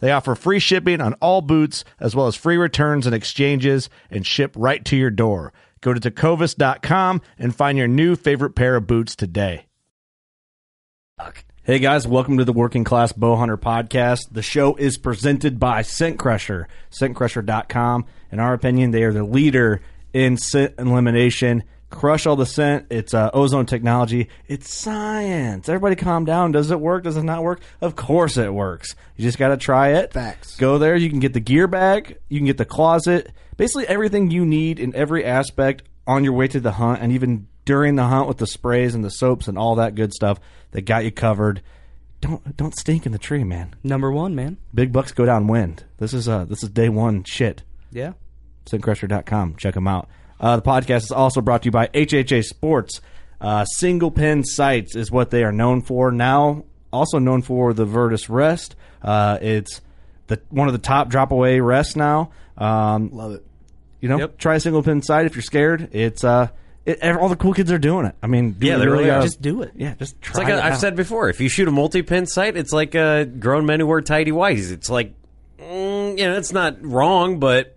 They offer free shipping on all boots, as well as free returns and exchanges, and ship right to your door. Go to tecovas.com and find your new favorite pair of boots today. Hey guys, welcome to the Working Class Bow Hunter podcast. The show is presented by Scent Crusher, scentcrusher.com. In our opinion, they are the leader in scent elimination. Crush all the scent. It's uh, ozone technology. It's science. Everybody calm down. Does it work? Does it not work? Of course it works. You just got to try it. Facts. Go there. You can get the gear bag. You can get the closet. Basically everything you need in every aspect on your way to the hunt and even during the hunt with the sprays and the soaps and all that good stuff that got you covered. Don't don't stink in the tree, man. Number one, man. Big bucks go downwind. This is uh this is day one shit. Yeah. Scentcrusher.com. Check them out. Uh, the podcast is also brought to you by HHA Sports. Uh, single pin sights is what they are known for. Now, also known for the Virtus Rest. Uh, it's the one of the top drop away rests now. Um, Love it. you know, try a single pin sight if you're scared. It's uh, it, all the cool kids are doing it. I mean, do Yeah, we they really are. Just do it. Yeah, just try It's like it i I've out. said before. If you shoot a multi-pin sight, it's like uh, grown men who wear tidy whities. It's like, mm, you know, it's not wrong, but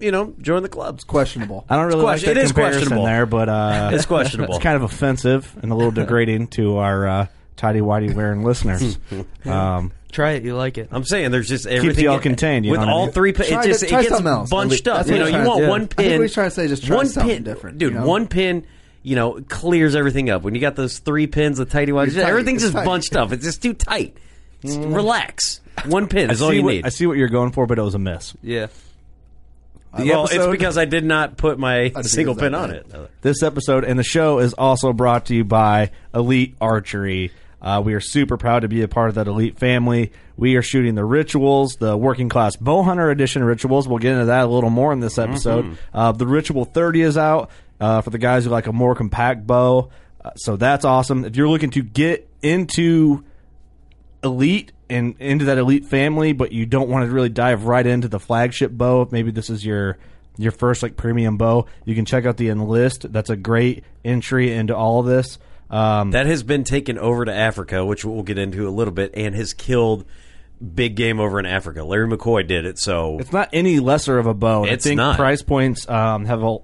you know, join the clubs. Questionable. I don't really like question- that it is comparison questionable. there, but uh, It's questionable. It's kind of offensive and a little degrading to our uh, tidy whitey wearing listeners. Um, Try it. You like it. I'm saying there's just everything you all contained, you with know what I all mean? three. Pin, Try it just to- it gets something else. bunched up. That's You know, he's you trying want to do. one I think pin. what he's trying to say is just try one something pin, different, dude. you know? One pin. You know, clears everything up. When you got those three pins, the tidy whities, It's tight. everything's It's just tight. bunched up. It's just too tight. Just relax. One pin. I That's all see you what, need. I see what you're going for, but it was a miss. Yeah. The well, it's because I did not put my single pin on it. This episode and the show is also brought to you by Elite Archery. Uh, we are super proud to be a part of that elite family. We are shooting the rituals, the working class bow hunter edition rituals. We'll get into that a little more in this episode. Uh, the Ritual 30 is out uh, for the guys who like a more compact bow. Uh, so that's awesome. If you're looking to get into elite and into that elite family, but you don't want to really dive right into the flagship bow. Maybe this is your your first like premium bow. You can check out the enlist. That's a great entry into all of this. Um, That has been taken over to Africa, which we'll get into a little bit, and has killed big game over in Africa. Larry McCoy did it, so it's not any lesser of a bow. It's I think not. price points um, have a,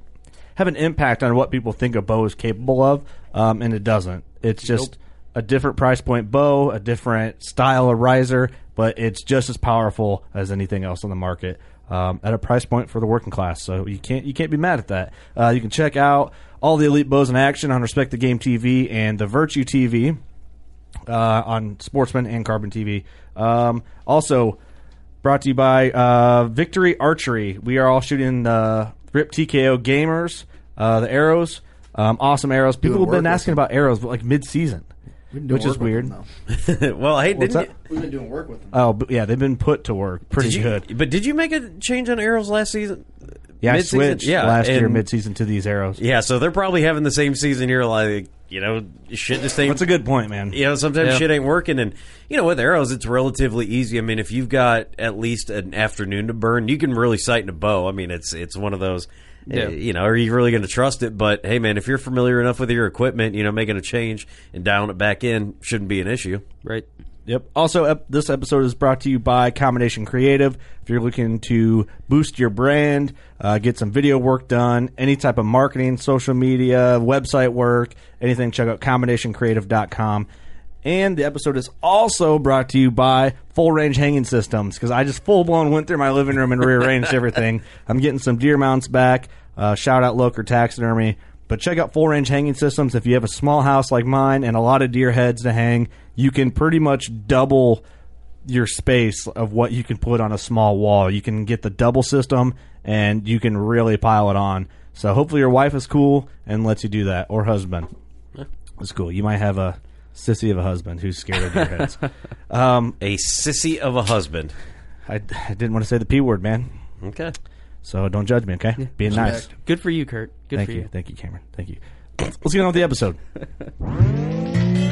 have an impact on what people think a bow is capable of, um, and it doesn't. It's just a different price point bow, a different style of riser, but it's just as powerful as anything else on the market um, at a price point for the working class. So you can't you can't be mad at that. Uh, you can check out all the elite bows in action on Respect the Game TV and the Virtue TV uh, on Sportsman and Carbon TV. Um, also brought to you by uh, Victory Archery. We are all shooting the Rip TKO Gamers, uh, the arrows. Um, awesome arrows. People Doing have been asking about arrows, but like been doing which is weird. them, well, hey, What's didn't that? you, We've been doing work with them. Oh, but yeah, they've been put to work pretty you, good. But did you make a change on arrows last season? Yeah, I Mid-season? switched Yeah, last year and- mid-season to these arrows. Yeah, so they're probably having the same season here like you know, shit just ain't That's a good point, man. you know, sometimes Yeah. shit ain't working, and you know, with arrows, it's relatively easy. I mean, if you've got at least an afternoon to burn, you can really sight in a bow. I mean, it's it's one of those. Yeah. uh, you know, are you really going to trust it? But hey, man, if you're familiar enough with your equipment, you know, making a change and dialing it back in shouldn't be an issue. Right. Yep. Also, ep- this episode is brought to you by Combination Creative. If you're looking to boost your brand, uh, get some video work done, any type of marketing, social media, website work, anything, check out combinationcreative.com. And the episode is also brought to you by Full Range Hanging Systems because I just full blown went through my living room and rearranged everything. I'm getting some deer mounts back. Uh, shout out Loker Taxidermy. But check out Full Range Hanging Systems. If you have a small house like mine and a lot of deer heads to hang, you can pretty much double your space of what you can put on a small wall. You can get the double system and you can really pile it on. So hopefully your wife is cool and lets you do that, or husband. It's cool. You might have a sissy of a husband who's scared of deer heads. Um, A sissy of a husband. I, I didn't want to say the p word, man. Okay. So don't judge me, okay? Being nice. Good for you, Kurt. Good Thank for you. you. Thank you, Cameron. Thank you. Let's get on with the episode.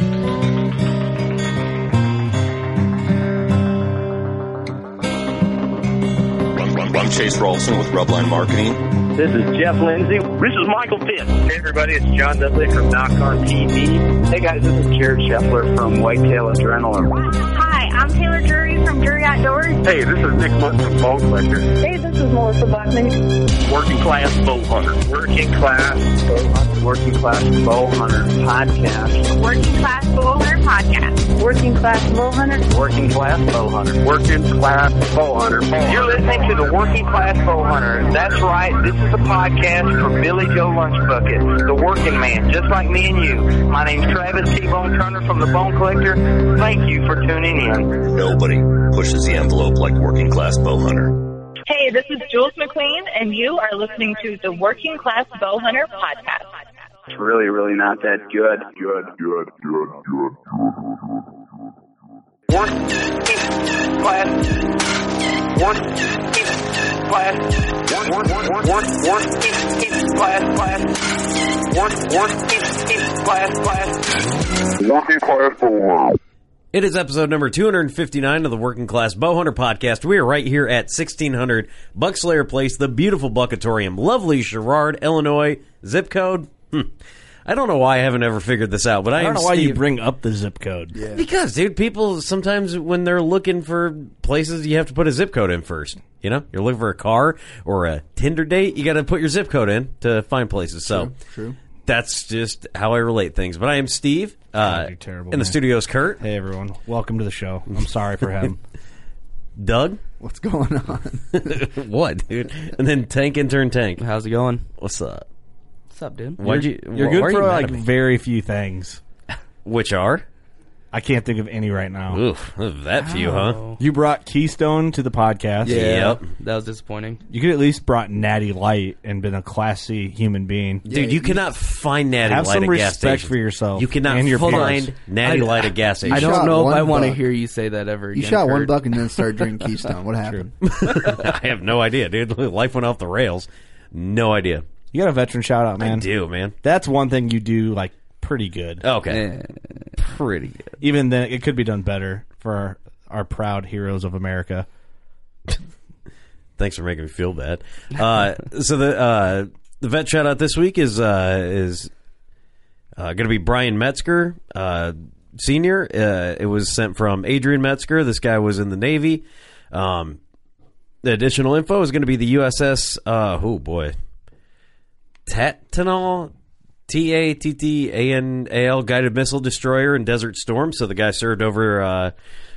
I'm, I'm Chase Rolson with Rubline Marketing. This is Jeff Lindsay. This is Michael Pitt. Hey everybody, it's John Dudley from Nock On TV. Hey guys, this is Jared Scheffler from Whitetail Adrenaline. Hi, I'm Taylor Drury from Drury Outdoors. Hey, this is Nick Mundt from Bone Collector. Hey, this is Melissa Bachman. Working Class Bow Hunter. Working Class Bow Hunter. Working Class Bow Hunter Podcast. Working Class Bull Hunter Podcast. Working Class Bull Hunter. Working Class Bow Hunter. Working Class Bow Hunter. You're listening to the Working Class Bow Hunter. That's right. This is a podcast for Billy Joe Lunchbucket, the working man, just like me and you. My name's Travis T-Bone Turner from the Bone Collector. Thank you for tuning in. Nobody pushes the envelope like Working Class Bow Hunter. Hey, this is Jules McQueen, and you are listening to the Working Class Bow Hunter Podcast. It's really, really not that good. Good, good, good, good, good. Working class. It is episode number 259 of the Working Class Bowhunter podcast. We are right here at 1600 Buckslayer Place, the beautiful Buckatorium, lovely Sherrard, Illinois. Zip code? Hmm. I don't know why I haven't ever figured this out, but I, I don't am know why you bring up the zip code. Yeah. Because, dude, people sometimes when they're looking for places, you have to put a zip code in first. You know, you're looking for a car or a Tinder date, you got to put your zip code in to find places. So, True. that's just how I relate things. But I am Steve. Uh, you're terrible, in the man. studio's Kurt, Hey everyone, welcome to the show. I'm sorry for him. Doug. What's going on? what, dude? And then Tank Intern Tank. How's it going? What's up? What's up, dude? Why'd you? You're wh- good why for you like very few things. which are? I can't think of any right now. Oof, that few, huh? You brought Keystone to the podcast. Yep. That was disappointing. You could at least brought Natty Light and been a classy human being. Dude, you cannot find Natty Have Light some at gas respect stations. for yourself You cannot and your find peers. Natty I- Light at gas I stations. don't know if one I want to buck. hear you say that ever You again. shot one Kurt. buck and then started drinking Keystone. What happened? I have no idea, dude. Life went off the rails. No idea. You got a veteran shout out, man. I man. do, man. That's one thing you do like pretty good. Okay, Eh, pretty good. Even then, it could be done better for our, our proud heroes of America. Thanks for making me feel bad. Uh, so the uh, the vet shout out this week is uh, is uh, going to be Brian Metzger, uh, senior. Uh, it was sent from Adrian Metzger. This guy was in the Navy. Um, the additional info is going to be the USS. Uh, oh boy, Tattnall. T A T T A N A L guided missile destroyer in Desert Storm. So the guy served over uh,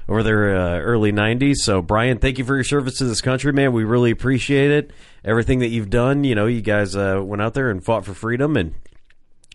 over their uh, early '90s. So Brian, thank you for your service to this country, man. We really appreciate it. Everything that you've done. You know, you guys uh, went out there and fought for freedom, and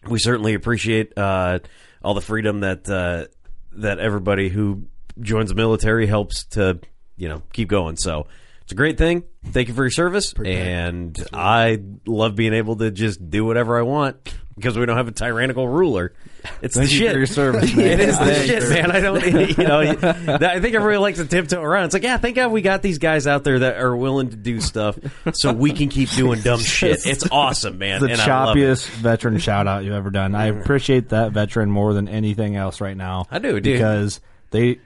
we certainly appreciate uh, all the freedom that uh, that everybody who joins the military helps to you know keep going. So it's a great thing. Thank you for your service, and I love being able to just do whatever I want because we don't have a tyrannical ruler. It's Thank the you shit. for your service, it is the Thanks, shit, sir. man. I don't, you know, I think everybody likes to tiptoe around. It's like, yeah, thank God we got these guys out there that are willing to do stuff, so we can keep doing dumb shit. It's awesome, man. the and I love it. choppiest veteran shout out you've ever done. I appreciate that veteran more than anything else right now. I do, dude. because they.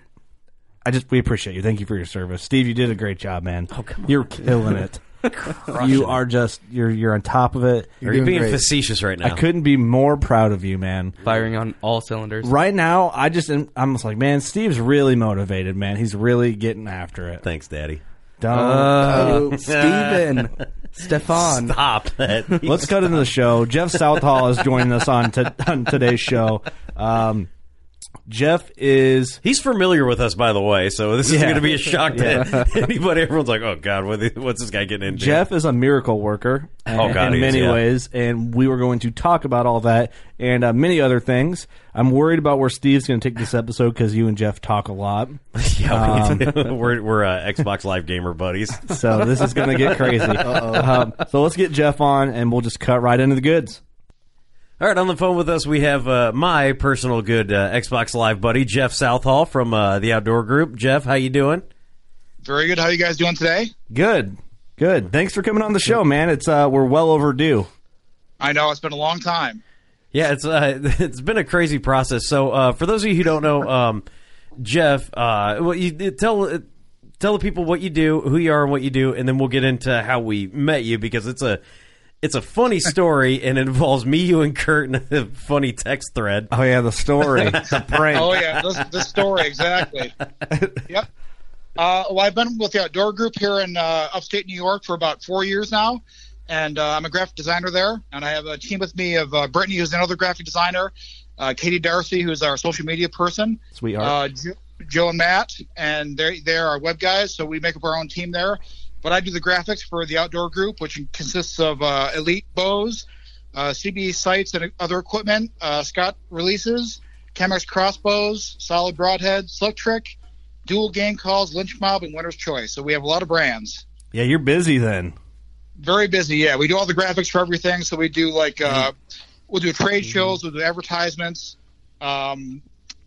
I just we appreciate you. Thank you for your service, Steve. You did a great job, man. Oh come on, you're killing it. you are just you're you're on top of it. You're, you being facetious right now? I couldn't be more proud of you, man. Firing on all cylinders. Right now, I just am, I'm just like, man, Steve's really motivated, man. He's really getting after it. Thanks, Daddy. Don't. Uh, Steven. Stefan. Stop that. Let's cut into the show. Jeff Southall is joining us on, to, on today's show. Um, Jeff is He's familiar with us, by the way, so this is Yeah. going to be a shock to anybody. Everyone's like, "Oh God, what, what's this guy getting into?" Jeff is a miracle worker uh, Oh, God, in he is, many yeah. ways, and we were going to talk about all that and uh, many other things. I'm worried about where Steve's going to take this episode because you and Jeff talk a lot. yeah, we do. we're we're uh, Xbox Live gamer buddies. So this is going to get crazy. Um, so let's get Jeff on, and we'll just cut right into the goods. All right, on the phone with us, we have uh, my personal good uh, Xbox Live buddy, Jeff Southall from uh, the Outdoor Group. Jeff, how you doing? Very good. How you guys doing today? Good, good. Thanks for coming on the show, man. It's uh, we're well overdue. I know it's been a long time. Yeah, it's uh, it's been a crazy process. So, uh, for those of you who don't know, um, Jeff, uh, well, you tell tell the people what you do, who you are, and what you do, and then we'll get into how we met you because it's a it's a funny story and it involves me, you, and Kurt in a funny text thread. Oh yeah, the story, the prank. Oh yeah, the, this story exactly. yep. Uh, well, I've been with the outdoor group here in uh, upstate New York for about four years now, and uh, I'm a graphic designer there. And I have a team with me of uh, Brittany, who's another graphic designer, uh, Katie Darcy, who's our social media person, Sweetheart. uh, Jo- Joe and Matt, and they're they're our web guys. So we make up our own team there. But I do the graphics for the outdoor group, which consists of uh, Elite bows, uh, CBE sights and other equipment, uh, Scott releases, Chemex crossbows, solid broadhead, slick trick, dual game calls, lynch mob, and winner's choice. So we have a lot of brands. yeah, you're busy then. Very busy, yeah. We do all the graphics for everything. So we do like uh, we'll do trade shows, we'll do advertisements, um,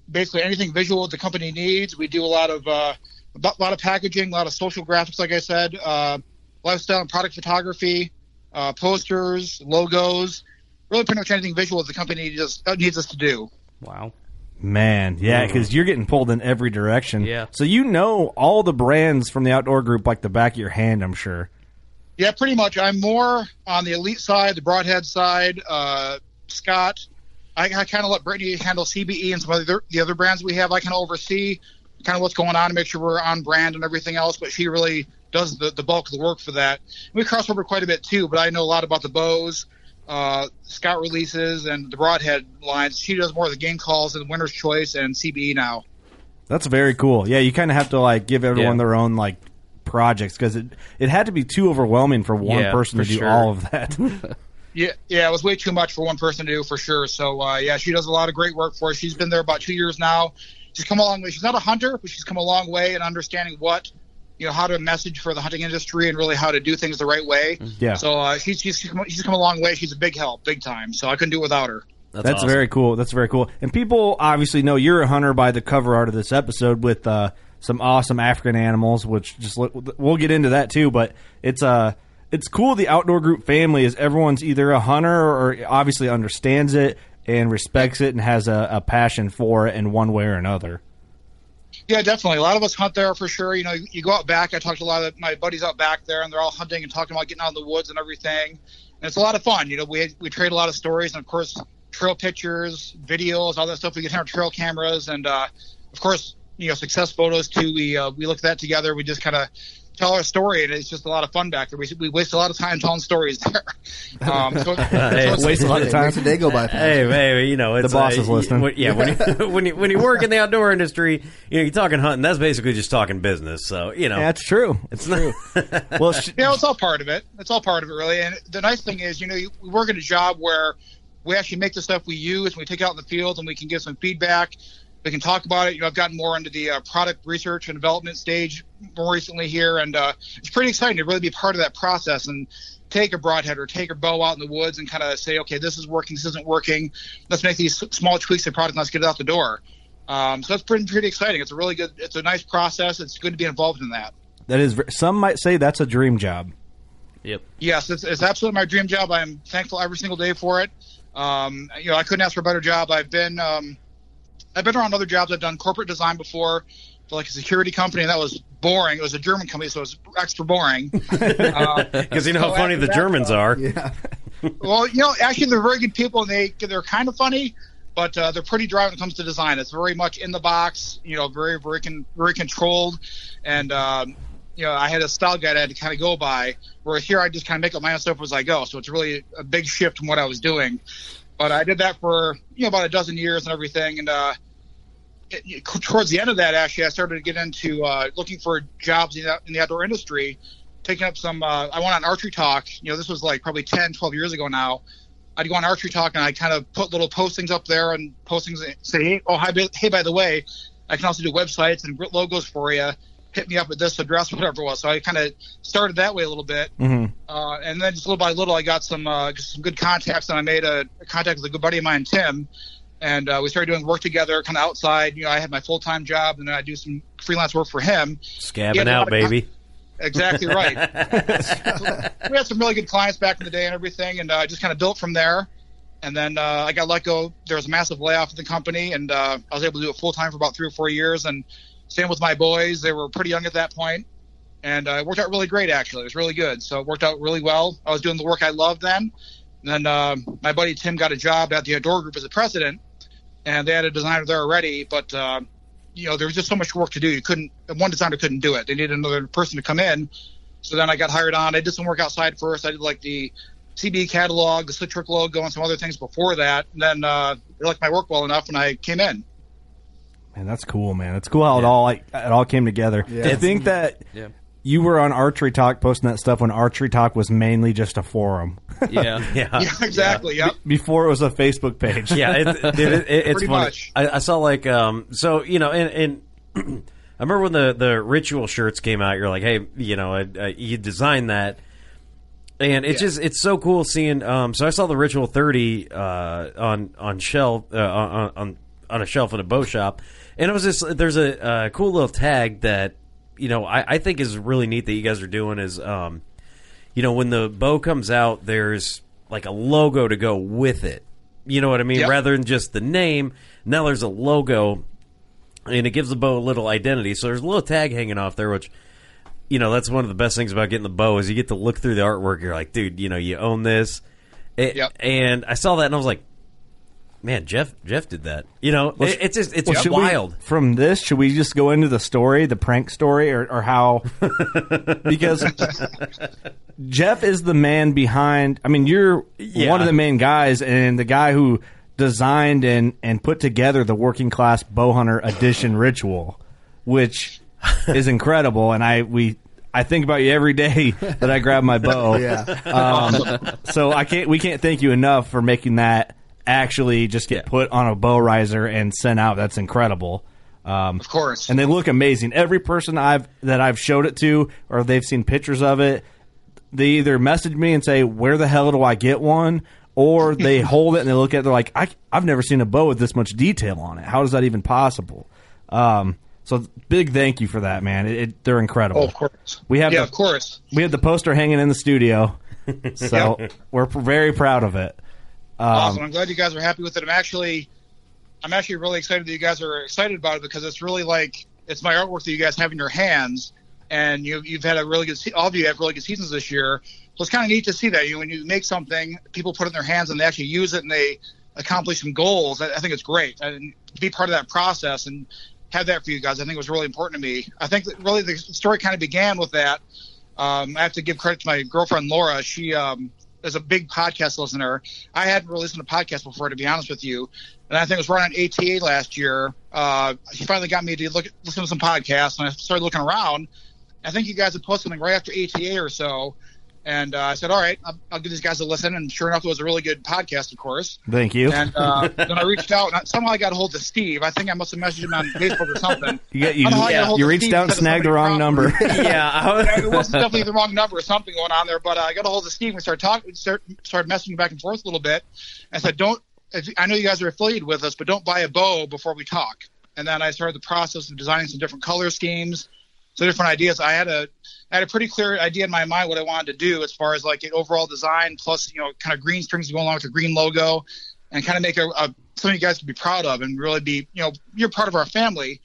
basically anything visual the company needs. We do a lot of uh, a lot of packaging, a lot of social graphics, like I said, uh, lifestyle and product photography, uh, posters, logos, really pretty much anything visual the company just uh, needs us to do. Wow. Man, yeah, because you're getting pulled in every direction. Yeah. So you know all the brands from the outdoor group like the back of your hand, I'm sure. Yeah, pretty much. I'm more on the elite side, the broadhead side. Uh, Scott, I, I kind of let Brittany handle CBE and some of the other, the other brands we have. I kind of oversee kind of what's going on to make sure we're on brand and everything else, but she really does the, the bulk of the work for that. We cross over quite a bit too, but I know a lot about the bows, uh, Scott releases, and the broadhead lines. She does more of the game calls and winner's choice and CBE now. That's very cool. Yeah, you kind of have to like give everyone Yeah. their own like projects because it it had to be too overwhelming for one Yeah, person to for do sure. all of that. Yeah, yeah, it was way too much for one person to do for sure. So uh, yeah, she does a lot of great work for us. She's been there about two years now. She's come a long way. She's not a hunter, but she's come a long way in understanding what you know how to message for the hunting industry and really how to do things the right way. Yeah. So uh, she's she's she's come, she's come a long way. She's a big help, big time. So I couldn't do it without her. That's, That's awesome. very cool. That's very cool. And people obviously know you're a hunter by the cover art of this episode with uh, some awesome African animals, which just look, we'll get into that too. But it's uh it's cool. The outdoor group family is everyone's either a hunter or obviously understands it and respects it and has a, a passion for it in one way or another. Yeah, definitely. A lot of us hunt there for sure. You know, you, you go out back. I talked to a lot of my buddies out back there, and they're all hunting and talking about getting out in the woods and everything. And it's a lot of fun. You know, we we trade a lot of stories, and of course, trail pictures, videos, all that stuff. We get on our trail cameras, and uh, of course, you know, success photos too. We uh, we look at that together. We just kind of tell our story, and it's just a lot of fun back there. We, we waste a lot of time telling stories there. Um, so, so Waste a lot of time. Makes day go by fast. Hey, hey, you know, it's, the boss uh, is listening. when- yeah, when you, when you when you work in the outdoor industry, you know, you're talking hunting. That's basically just talking business. So you know, That's true. it's not. Well, sh- you know, it's all part of it. It's all part of it, really. And the nice thing is, you know, you- we work at a job where we actually make the stuff we use and we take it out in the field and we can give some feedback. We can talk about it. You know, I've gotten more into the uh, product research and development stage more recently here, and uh, it's pretty exciting to really be part of that process and take a broadhead or take a bow out in the woods and kind of say, okay, this is working, this isn't working. Let's make these small tweaks to the product and let's get it out the door. Um, so that's pretty pretty exciting. It's a really good, it's a nice process. It's good to be involved in that. That is, some might say that's a dream job. Yep. Yes, it's, it's absolutely my dream job. I'm thankful every single day for it. Um, you know, I couldn't ask for a better job. I've been um, I've been around other jobs. I've done corporate design before for like a security company, and that was boring. It was a German company, so it was extra boring. Because you know how funny the that, Germans uh, are. Yeah. well, you know, actually, they're very good people, and they they're kind of funny, but uh, they're pretty dry when it comes to design. It's very much in the box, you know, very very con- very controlled, and um, you know, I had a style guide I had to kind of go by. Whereas here, I just kind of make up my own stuff as I go. So it's really a big shift from what I was doing. But I did that for you know about a dozen years and everything, and uh, it, it- towards the end of that, actually, I started to get into uh, looking for jobs in the, in the outdoor industry, taking up some. Uh, I went on Archery Talk. You know, this was like probably 10, 12 years ago now. I'd go on Archery Talk and I kind of put little postings up there and postings that say, hey, oh, hi, hey, by the way, I can also do websites and logos for you. Hit me up at this address, whatever it was. So I kind of started that way a little bit. Mm-hmm. Uh, and then just little by little, I got some uh, some good contacts, and I made a, a contact with a good buddy of mine, Tim, and uh, we started doing work together, kind of outside. You know, I had my full time job, and then I do some freelance work for him. Scabbing had a lot out, of con- baby. Exactly right. we had some really good clients back in the day and everything, and uh, I just kind of built from there. And then uh, I got let go. There was a massive layoff in the company, and uh, I was able to do it full time for about three or four years. And same with my boys; they were pretty young at that point, and uh, it worked out really great. Actually, it was really good. So it worked out really well. I was doing the work I loved then. And then uh, my buddy Tim got a job at the Outdoor Group as a president, and they had a designer there already. But uh, you know, there was just so much work to do. You couldn't one designer couldn't do it. They needed another person to come in. So then I got hired on. I did some work outside first. I did like the CBE catalog, the Slick Trick logo, and some other things before that. And then uh, they liked my work well enough, and I came in. Man, that's cool, man. It's cool how it all like it all came together. Yeah. To think that Yeah. You were on Archery Talk posting that stuff when Archery Talk was mainly just a forum Yeah. Yeah. Yeah, exactly. Yep. before it was a Facebook page. yeah, it, it, it, it- it's Pretty funny. much. I, I saw like um, so you know, and, and I remember when the the ritual shirts came out. You're like, hey, you know, I, I, you designed that, and it's just it's so cool seeing. Um, so I saw the ritual thirty uh, on on shelf uh, on, on on a shelf in a bow shop, and it was just there's a uh, cool little tag that you know I, I think is really neat that you guys are doing is um, you know when the bow comes out, there's like a logo to go with it. You know what I mean? Yep. Rather than just the name, now there's a logo, and it gives the bow a little identity. So there's a little tag hanging off there, which you know that's one of the best things about getting the bow is you get to look through the artwork. You're like, dude, you know, you own this. It- Yep. And I saw that and I was like, man, Jeff, Jeff did that. You know, it- it's just it's Well, should we- wild. from this, should we just go into the story, the prank story, or, or how? because Jeff is the man behind. I mean, you're Yeah. one of the main guys, and the guy who designed and and put together the working class bow hunter edition ritual, which is incredible. And I we. I think about you every day that I grab my bow. Yeah. Um, so I can't. We can't thank you enough for making that actually just get put on a bow riser and sent out. That's incredible. Um, Of course. and they look amazing. Every person I've that I've showed it to, or they've seen pictures of it, they either message me and say, "Where the hell do I get one?" or they hold it and they look at it. They're like, I, "I've never seen a bow with this much detail on it. How is that even possible?" Um, so big thank you for that, man. It, it, they're incredible. Oh, of course. We have yeah, the- of course. We have the poster hanging in the studio, so we're very proud of it. Um, awesome. I'm glad you guys are happy with it. I'm actually, I'm actually really excited that you guys are excited about it because it's really like it's my artwork that you guys have in your hands, and you you've had a really good. Se- all of you have really good seasons this year. So it's kind of neat to see that you when you make something, people put it in their hands and they actually use it and they accomplish some goals. I, I think it's great and to be part of that process and have that for you guys. I think it was really important to me. I think that really the story kind of began with that. Um, I have to give credit to my girlfriend Laura. She um, is a big podcast listener. I hadn't really listened to podcasts before, to be honest with you. And I think it was right on ATA last year. Uh, she finally got me to look listen to some podcasts, and I started looking around. I think you guys had posted something right after ATA or so, And uh, I said, all right, I'll, I'll give these guys a listen. And sure enough, it was a really good podcast, of course. Thank you. And uh, then I reached out, and I, somehow I got a hold of Steve. I think I must have messaged him on Facebook or something. You get you, I don't know how I got a hold you reached Steve out and snagged the wrong number. yeah, it was definitely the wrong number or something going on there. But uh, I got a hold of Steve and we started talking, start, started messaging back and forth a little bit. I said, "Don't. if- I know you guys are affiliated with us, but don't buy a bow before we talk." And then I started the process of designing some different color schemes, some different ideas. I had a I had a pretty clear idea in my mind what I wanted to do as far as like an overall design, plus you know, kind of green strings to go along with the green logo, and kind of make a, a something you guys can be proud of and really be, you know, you're part of our family.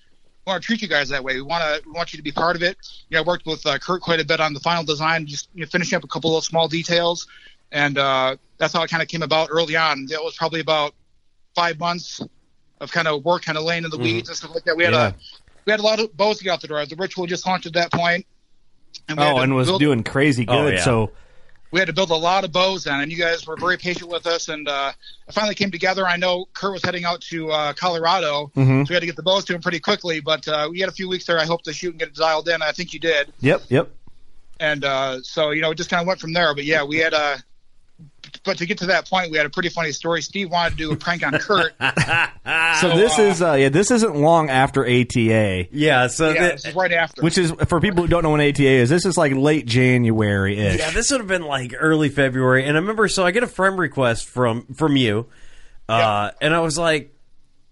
We want to treat you guys that way. We want to we want you to be part of it. You know, I worked with uh, Kurt quite a bit on the final design, just you know, finishing up a couple of small details, and uh, that's how it kind of came about early on. It was probably about five months of kind of work, kind of laying in the weeds and stuff like that. We had Yeah. a we had a lot of bows to get out the door. The ritual just launched at that point. And Oh, and was build- doing crazy Oh, good. yeah. So we had to build a lot of bows then, and you guys were very patient with us. And uh, it finally came together. I know Kurt was heading out to uh, Colorado, Mhm. so we had to get the bows to him pretty quickly. But uh, we had a few weeks there. I hope to shoot and get it dialed in. I think you did. yep, yep. And uh, so you know, it just kind of went from there. But yeah, we had a. But to get to that point, we had a pretty funny story. Steve wanted to do a prank on Kurt. So this is uh, yeah, this isn't long after ATA, yeah. So yeah, the- this is right after. which is for people who don't know when ATA is. This is like late January ish. Yeah, this would have been like early February, and I remember. So I get a friend request from from you, uh, and I was like,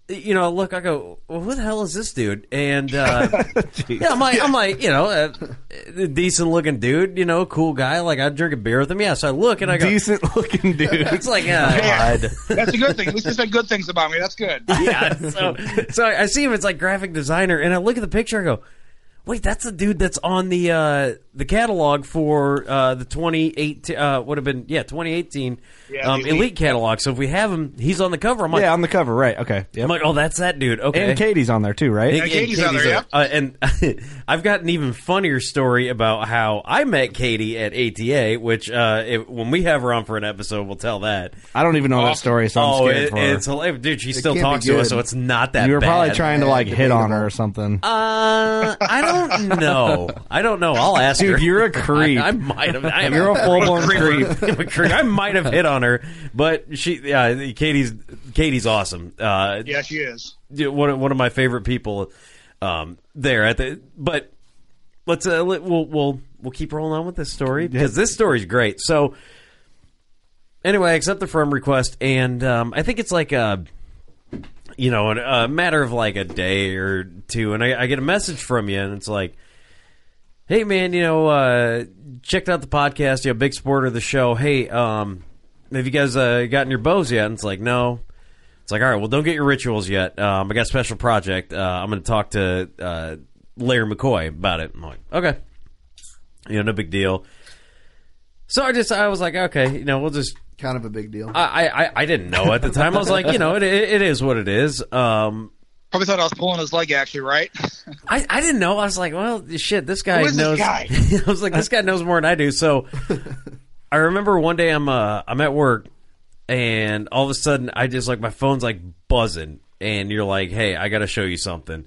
you know, look, I go, well, who the hell is this dude? And uh, yeah, I'm like, I'm like, you know, a, decent looking dude, you know, cool guy. Like I'd drink a beer with him. Yeah, so I look and I go, Decent looking dude. it's like, uh, That's a good thing. At least you said good things about me. That's good. yeah. So, so I see him. It's like graphic designer, and I look at the picture. I go, "Wait, that's the dude that's on the uh, the catalog for uh, the 2018. Uh, would have been yeah 2018 Yeah, um, elite. Elite. catalog. So if we have him, he's on the cover. I'm like, yeah, on the cover, right? Okay. Yep. I'm like, oh, that's that dude. Okay, and Katie's on there too, right? And Katie's on there, yep. Uh, and I've got an even funnier story about how I met Katie at ATA, which uh, if, when we have her on for an episode, we'll tell that. I don't even know that story, so I'm oh, scared it- for her. it's hilarious, dude. She still talks to us, so it's not that. you were probably trying to like hit on her or something. Uh, I don't know. I don't know. I'll ask her. You're a creep. I, I might have. I am You're a full blown creep. I'm a creep. I might have hit on her, but she, yeah, Katie's, Katie's awesome. Uh, Yeah, she is. one of, one of my favorite people, um, there at the. But let's uh, let, we'll we'll we'll keep rolling on with this story because this story's great. So anyway, I accept the firm request, and um, I think it's like a you know a, matter of like a day or two, and I, I get a message from you, and it's like. Hey man, you know, uh, checked out the podcast. You know, big supporter of the show. Hey, um, have you guys uh, gotten your bows yet? And it's like, no. It's like, all right, well, don't get your rituals yet. Um, I got a special project. Uh, I'm going to talk to uh, Larry McCoy about it. I'm like, okay, you know, no big deal. So I just, I was like, okay, you know, we'll just. Kind of a big deal. I, I, I didn't know at the time. I was like, you know, it, it, it is what it is. Um, Probably thought I was pulling his leg, actually, right? I, I didn't know. I was like, well, shit, this guy Who is this knows. guy? I was like, this guy knows more than I do. So I remember one day I'm uh, I'm at work, and all of a sudden I just like my phone's like buzzing, and you're like, hey, I got to show you something,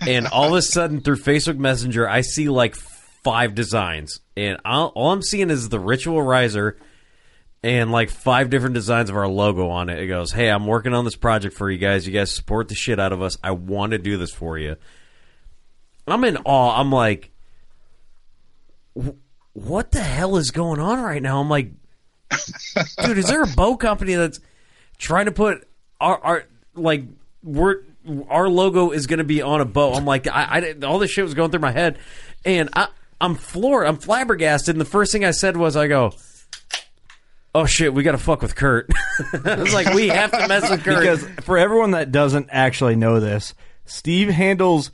and all of a sudden through Facebook Messenger I see like five designs, and I'll, all I'm seeing is the ritual riser. And like five different designs of our logo on it. It goes, "Hey, I'm working on this project for you guys. You guys support the shit out of us. I want to do this for you." I'm in awe. I'm like, what the hell is going on right now? I'm like, dude, is there a bow company that's trying to put our, our like we're our logo is going to be on a bow? I'm like, I, I all this shit was going through my head, and I, I'm floored. I'm flabbergasted. And the first thing I said was, I go. Oh shit, we got to fuck with Kurt. it's like, we have to mess with Kurt. Because for everyone that doesn't actually know this, Steve handles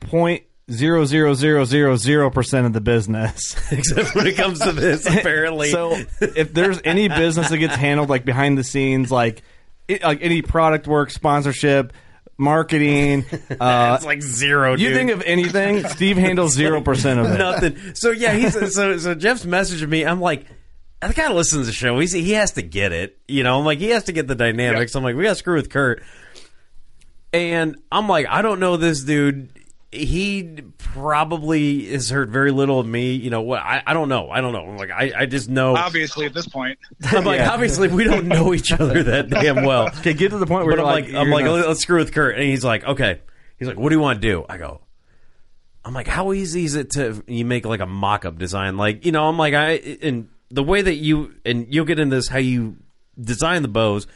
point zero zero zero zero zero percent of the business. except when it comes to this, apparently. So if there's any business that gets handled like behind the scenes, like it, like any product work, sponsorship, marketing, uh, it's like zero. you dude. think of anything, Steve handles zero percent of it. nothing. So yeah, he's so so Jeff's messaging me. I'm like, I kind of listens to the show. He's, he has to get it, you know. I'm like, he has to get the dynamics. I'm like, we got to screw with Kurt. And I'm like, I don't know this dude. he probably has heard very little of me. You know what? I, I don't know. I don't know. I'm Like I, I just know. Obviously, at this point. I'm like, obviously, we don't know each other that damn well. Okay, get to the point where But I'm like, like, I'm like, let's screw with Kurt, and he's like, okay. He's like, what do you want to do? I go, I'm like, how easy is it to you make like a mock-up design? Like, you know, I'm like, I and the way that you and you'll get into this how you design the bows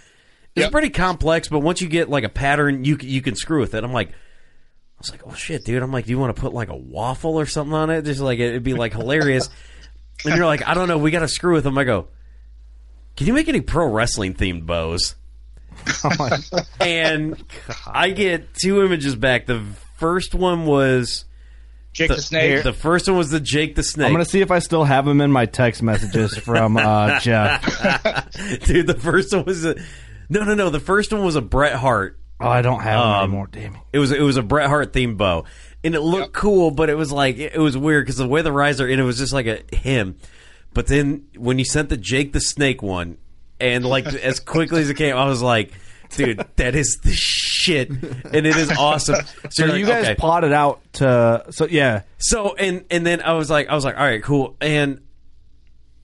is Yep. pretty complex, but once you get like a pattern, you you can screw with it. I'm like. I was like, oh shit, dude. I'm like, do you want to put like a waffle or something on it? Just like it'd be like hilarious. and you're like, I don't know, we got to screw with them. I go, can you make any pro wrestling themed bows? Oh and I get two images back. The first one was Jake the, Snake. The first one was the Jake the Snake. I'm gonna see if I still have them in my text messages from uh, Jeff. Dude, the first one was a no, no, no. The first one was a Bret Hart. Oh, I don't have them Um, anymore. Damn it. It was it was a Bret Hart themed bow, and it looked cool, but it was like it was weird because the way the riser and it was just like a him. But then when you sent the Jake the Snake one, and like as quickly as it came, I was like, dude, that is the shit, and it is awesome. So you're you like, guys okay. plotted out to so yeah. So and and then I was like, I was like, all right, cool, and.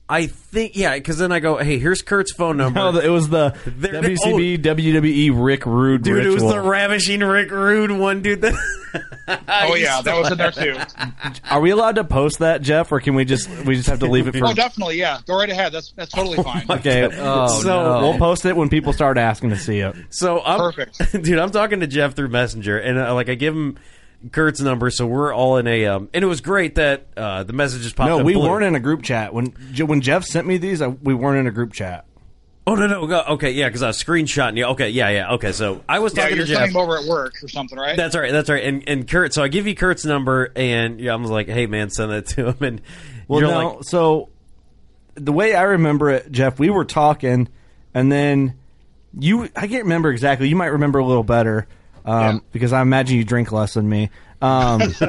I think yeah, because then I go, hey, here's Kurt's phone number. No, it was the There- WCB WWE E Rick Rude Dude, ritual. it was the ravishing Rick Rude one, dude. That, oh yeah, that was in there too. Are we allowed to post that, Jeff, or can we just we just have to leave it for? Oh, definitely, yeah. Go right ahead. That's that's totally fine. Okay, Oh, So- no. we'll post it when people start asking to see it. So I'm, Perfect. dude. I'm talking to Jeff through Messenger, and uh, like I give him Kurt's number, so we're all in a. Um, and it was great that uh, the messages popped. No, up we blue. weren't in a group chat when when Jeff sent me these. I, we weren't in a group chat. Oh no, no, go- okay, yeah, because I was screenshotting you. Okay, yeah, yeah, okay. So I was Yeah, talking you're to Jeff. sending him over at work or something, right? That's right, that's right. And and Kurt, so I give you Kurt's number, and yeah, I was like, hey man, send that to him, and Well, you're no. like, so the way I remember it, Jeff, we were talking, and then you. I can't remember exactly. You might remember a little better um, Yeah. because I imagine you drink less than me. Um,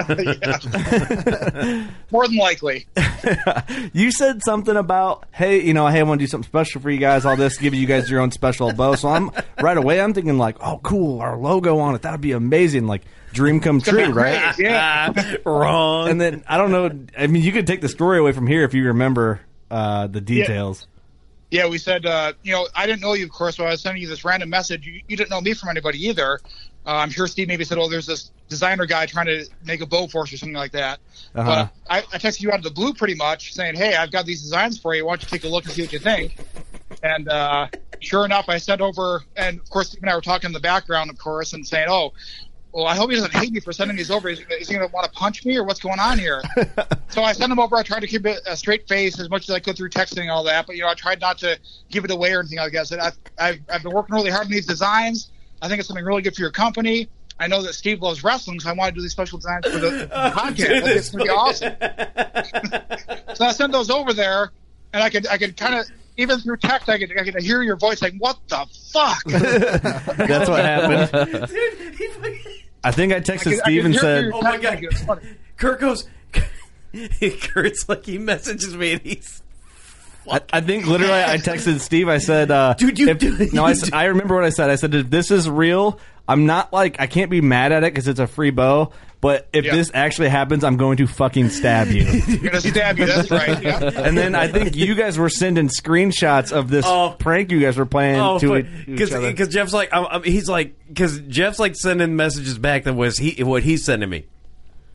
More than likely. you said something about, hey, you know, hey, I want to do something special for you guys. All this, give you guys your own special bow. So I'm right away. I'm thinking like, oh, cool, our logo on it. That'd be amazing. Like dream come true, right? Yeah. wrong. And then I don't know. I mean, you could take the story away from here if you remember uh, the details. Yeah, we said, uh, you know, I didn't know you, of course, but I was sending you this random message. You, you didn't know me from anybody either. Uh, I'm sure Steve maybe said, oh, there's this designer guy trying to make a bow for us or something like that. Uh-huh. But I, I texted you out of the blue pretty much saying, hey, I've got these designs for you. Why don't you take a look and see what you think? And uh, sure enough, I sent over, and of course, Steve and I were talking in the background, of course, and saying, oh, well, I hope he doesn't hate me for sending these over. Is, is he going to want to punch me or what's going on here? so I sent them over. I tried to keep it a straight face as much as I could through texting and all that. But, you know, I tried not to give it away or anything like that. I said, I've, I've, I've been working really hard on these designs. I think it's something really good for your company. I know that Steve loves wrestling, so I want to do these special designs for the, the oh, podcast. I it's going to be awesome. so I sent those over there, and I could, I could kind of, even through text, I could, I could hear your voice like, "What the fuck?" That's what happened. I think I texted I could- Steve could and said, Oh my God. like, it's funny. Kurt goes. Kurt's like he messages me and he's I, I think literally I texted Steve. I said, uh, Dude, you if- do- no, I, you s- do- I remember what I said. I said, if this is real, I'm not like I can't be mad at it because it's a free bow. But if Yeah. this actually happens, I'm going to fucking stab you. I'm gonna stab you. That's right. Yeah. and then I think you guys were sending screenshots of this Oh. prank you guys were playing Oh, to it- each because other. because Jeff's like I'm, I'm- he's like because Jeff's like sending messages back that was he what he's sending me.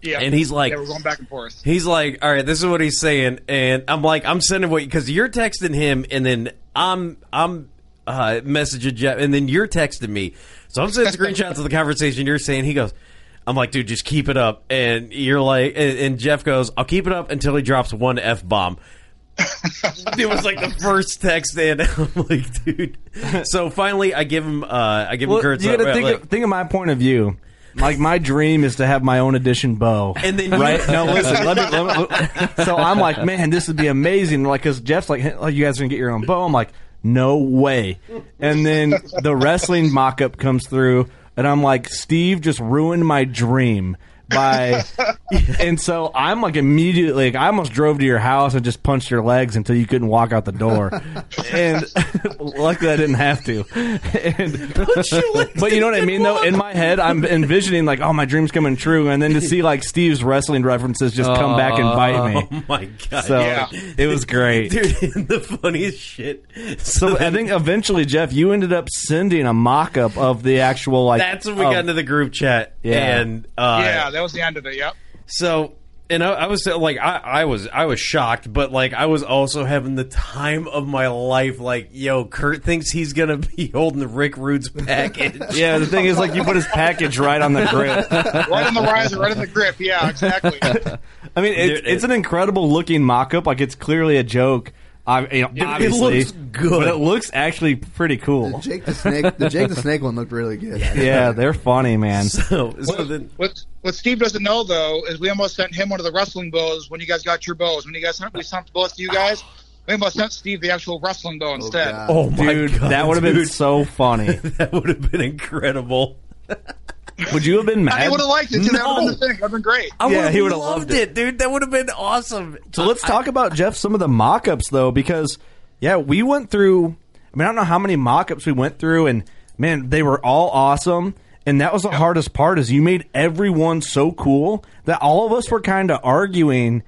Yeah. And he's like- yeah, we're going back and forth. He's like, all right, this is what he's saying, and I'm like, I'm sending what because you're texting him, and then I'm I'm uh, messaging Jeff, and then you're texting me. So I'm sending screenshots of the conversation you're saying. He goes, I'm like, dude, just keep it up, and you're like, and, and Jeff goes, I'll keep it up until he drops one f bomb. it was like the first text, and I'm like, dude. So finally, I give him, uh, I give him well, Kurt's. you got to think, like- of, think of my point of view. Like my dream is to have my own edition bow, And then right? No, listen. Let me, let me- so I'm like, man, this would be amazing. Like, because Jeff's like, hey, you guys are gonna get your own bow. I'm like, no way. And then the wrestling mock-up comes through, and I'm like, Steve just ruined my dream by, and so I'm like immediately, like, I almost drove to your house and just punched your legs until you couldn't walk out the door. and luckily I didn't have to. And, but you know what I mean, though? In my head, I'm envisioning like, oh, my dream's coming true, and then to see like Steve's wrestling references just come back and bite me. Oh my god! So Yeah. it was great. Dude, the funniest shit. So I think eventually, Jeff, you ended up sending a mock-up of the actual like. that's when we of- got into the group chat. Yeah. and uh, yeah, that was the end of it. Yep. So, and I, I was like, I, I was, I was shocked, but like, I was also having the time of my life. Like, yo, Kurt thinks he's gonna be holding Rick Rude's package. Yeah, the thing is, like, you put his package right on the grip. Right on the riser, right on the grip. Yeah, exactly. I mean, it's, Dude, it's an incredible looking mock-up. Like, it's clearly a joke. I, you know, it obviously, looks good. but it looks actually pretty cool. Jake the Snake, the Jake the Snake one looked really good. Yeah, they're funny, man. So, so then, What what Steve doesn't know though is we almost sent him one of the wrestling bows when you guys got your bows. When you guys sent we sent both to you guys, we almost sent Steve the actual wrestling bow oh, instead. God. oh my Dude, god, that would have been so funny. that would have been incredible. Would you have been mad? I would have liked it. too. That would have No. been the thing. That would have been great. I Yeah, would've he would've loved loved it, dude. That would have been awesome. So let's talk about Jeff some of the mock-ups though, because yeah, we went through. I mean, I don't know how many mock-ups we went through, and man, they were all awesome. And that was the hardest part is you made everyone so cool that all of us were kind of arguing.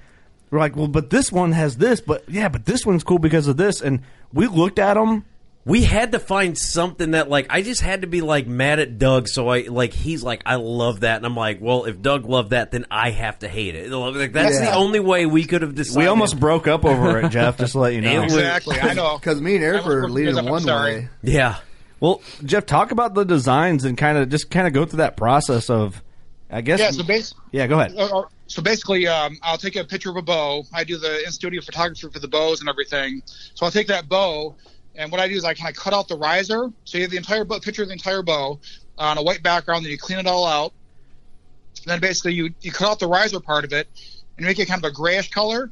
We're like, well, but this one has this, but yeah, but this one's cool because of this. And we looked at them. We had to find something that like I just had to be like mad at Doug so I like he's like I love that and I'm like well if Doug loved that then I have to hate it like that's the only way we could have decided We almost broke up over it, Jeff. Just to let you know. Exactly. I know. Because me and Eric I was were leading with one way. yeah Well, Jeff, talk about the designs and kind of just kind of go through that process of, I guess. Yeah. So base. yeah, go ahead. uh, uh, So basically, um, I'll take a picture of a bow. I do the in studio photography for the bows and everything. So I'll take that bow, and what I do is I kind of cut out the riser. So you have the entire bow, picture of the entire bow on a white background. Then you clean it all out. And then basically you you cut out the riser part of it and make it kind of a grayish color.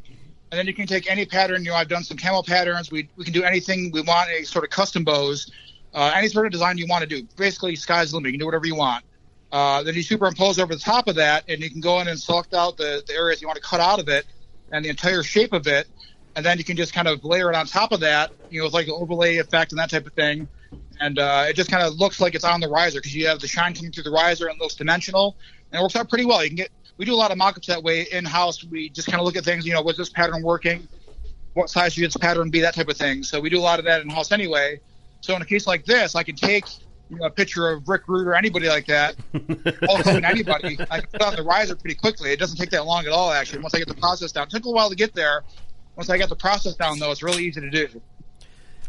And then you can take any pattern. You know, I've done some camo patterns. We we can do anything we want. Any sort of custom bows, uh, any sort of design you want to do. Basically, sky's the limit. You can do whatever you want. Uh, then you superimpose over the top of that, and you can go in and select out the, the areas you want to cut out of it and the entire shape of it. And then you can just kind of layer it on top of that, you know, with like an overlay effect and that type of thing. And uh, it just kind of looks like it's on the riser because you have the shine coming through the riser and it looks dimensional. And it works out pretty well. You can get, we do a lot of mock-ups that way in house. We just kind of look at things, you know, was this pattern working? What size should this pattern be? That type of thing. So we do a lot of that in house anyway. So in a case like this, I can take you know, a picture of Rick Rude or anybody like that, or anybody. I can put on the riser pretty quickly. It doesn't take that long at all, actually. Once I get the process down, it took a while to get there. Once I got the process down, though, it's really easy to do.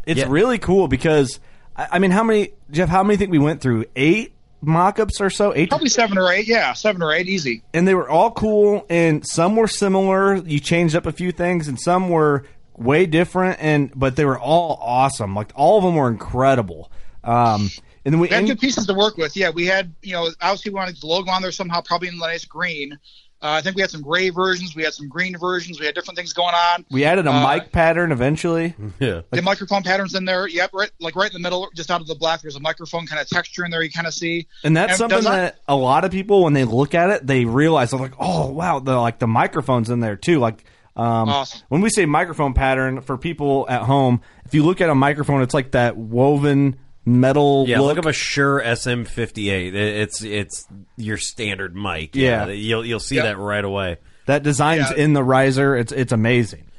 It's Yeah. really cool because I I mean, how many Jeff? How many think we went through? Eight mock-ups or so? Eight, Probably seven or eight. Yeah, seven or eight, easy. and they were all cool, and some were similar. You changed up a few things, and some were way different, and but they were all awesome. Like all of them were incredible. Um, and then we We had and- good pieces to work with. Yeah, we had, you know, obviously we wanted the logo on there somehow, probably in the nice green. Uh, I think we had some gray versions. We had some green versions. We had different things going on. we added a Uh, mic pattern eventually. yeah the microphone patterns in there. Yep, right, like right in the middle, just out of the black. There's a microphone kind of texture in there. You kind of see. And that's And something that- that a lot of people, when they look at it, they realize they're like, "Oh, wow!" The like the microphones in there too. Like um, Awesome. when we say microphone pattern for people at home, if you look at a microphone, it's like that woven metal. yeah look. look up a Shure SM58 it's it's your standard mic Yeah. you'll you'll see Yep. that right away that design's Yeah. in the riser. It's it's amazing.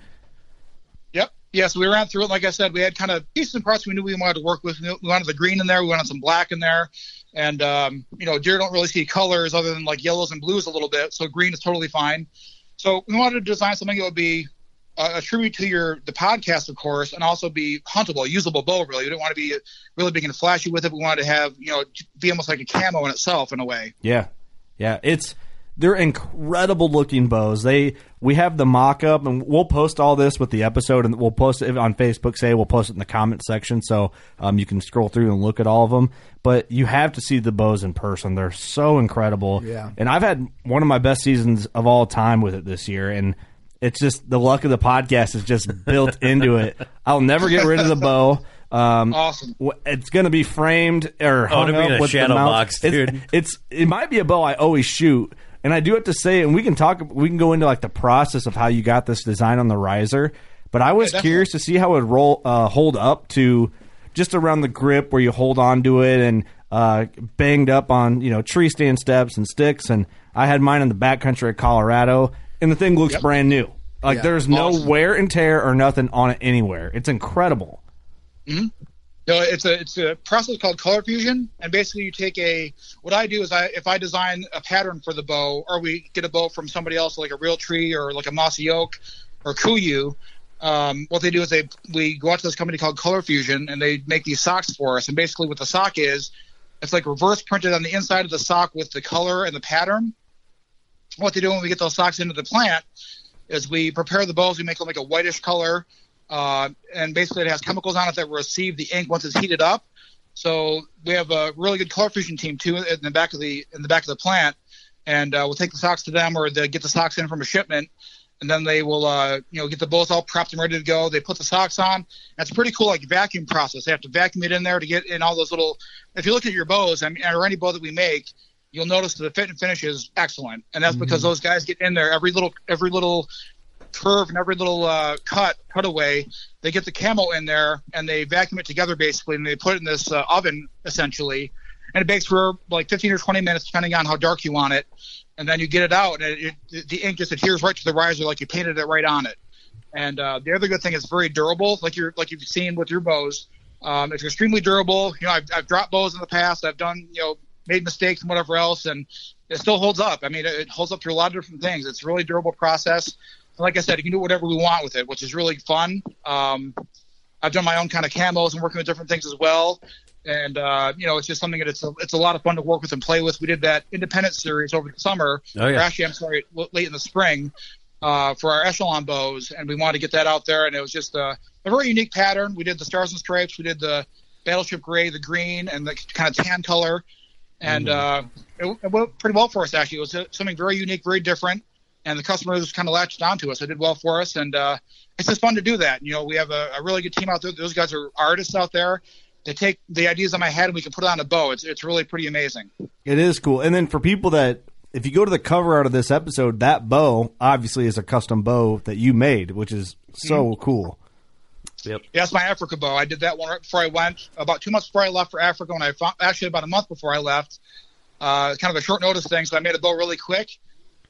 Yep. Yeah, so we ran through it. Like I said, we had kind of pieces and parts we knew we wanted to work with. We wanted the green in there. We wanted some black in there. And, um, you know, deer don't really see colors other than like yellows and blues a little bit. So green is totally fine. So we wanted to design something that would be a, a tribute to your the podcast, of course, and also be huntable, usable bow. Really, we didn't want to be really big and flashy with it. We wanted to have, you know, be almost like a camo in itself in a way. Yeah, yeah. It's they're incredible looking bows. They we have the mock up, and we'll post all this with the episode, and we'll post it on Facebook. Say we'll post it in the comment section, so um, you can scroll through and look at all of them. But you have to see the bows in person. They're so incredible. Yeah. And I've had one of my best seasons of all time with it this year, and it's just the luck of the podcast is just built into it. I'll never get rid of the bow. Um, Awesome. It's going to be framed or hung it'll be up in a with the shadow mounts. box, dude. It's, it might be a bow I always shoot, And I do have to say, and we can talk, we can go into like the process of how you got this design on the riser. But I was Yeah, curious to see how it would roll, uh, hold up to just around the grip where you hold on to it and uh, banged up on you know tree stand steps and sticks. And I had mine in the backcountry of Colorado, and the thing looks brand new. Like Yeah. there's no wear and tear or nothing on it anywhere. It's incredible. No, it's a it's a process called color fusion, and basically you take a what I do is I if I design a pattern for the bow, or we get a bow from somebody else like a Realtree or like a mossy oak or Kuiu. Um, what they do is they we go out to this company called Color Fusion, and they make these socks for us. And basically, what the sock is, it's like reverse printed on the inside of the sock with the color and the pattern. What they do when we get those socks into the plant is we prepare the bows, we make them like a whitish color, uh, and basically it has chemicals on it that receive the ink once it's heated up. So we have a really good color fusion team too in the back of the in the back of the plant, and uh, we'll take the socks to them or they get the socks in from a shipment, and then they will uh, you know get the bows all prepped and ready to go. They put the socks on. That's pretty cool like vacuum process. They have to vacuum it in there to get in all those little. If you look at your bows, I mean, or any bow that we make, you'll notice that the fit and finish is excellent, and that's because those guys get in there every little every little curve and every little uh, cut cutaway. They get the camo in there and they vacuum it together basically, and they put it in this uh, oven essentially, and it bakes for like 15 or 20 minutes depending on how dark you want it, and then you get it out, and it, it, the ink just adheres right to the riser like you painted it right on it. And uh, the other good thing is very durable, like you're like you've seen with your bows. Um, it's extremely durable. You know, I've, I've dropped bows in the past. I've done you know made mistakes and whatever else, and it still holds up. I mean, it, it holds up through a lot of different things. It's a really durable process. And like I said, you can do whatever we want with it, which is really fun. Um, I've done my own kind of camos and working with different things as well. And uh, you know, it's just something that it's a, it's a lot of fun to work with and play with. We did that independent series over the summer. Oh, yeah. or actually, I'm sorry, late in the spring uh, for our echelon bows, and we wanted to get that out there. And it was just a, a very unique pattern. We did the stars and stripes, we did the battleship gray, the green, and the kind of tan color, and uh, it, it went pretty well for us. Actually, it was uh, something very unique, very different, and the customers kind of latched onto us. It did well for us, and uh, it's just fun to do that. You know, we have a, a really good team out there. Those guys are artists out there. They take the ideas in my head and we can put it on a bow. It's it's really pretty amazing. It is cool. And then for people that, if you go to the cover art of this episode, that bow obviously is a custom bow that you made, which is so cool. Yeah, it's my Africa bow. I did that one right before I went. About two months before I left for Africa, when I found, actually about a month before I left. Uh, kind of a short notice thing, so I made a bow really quick.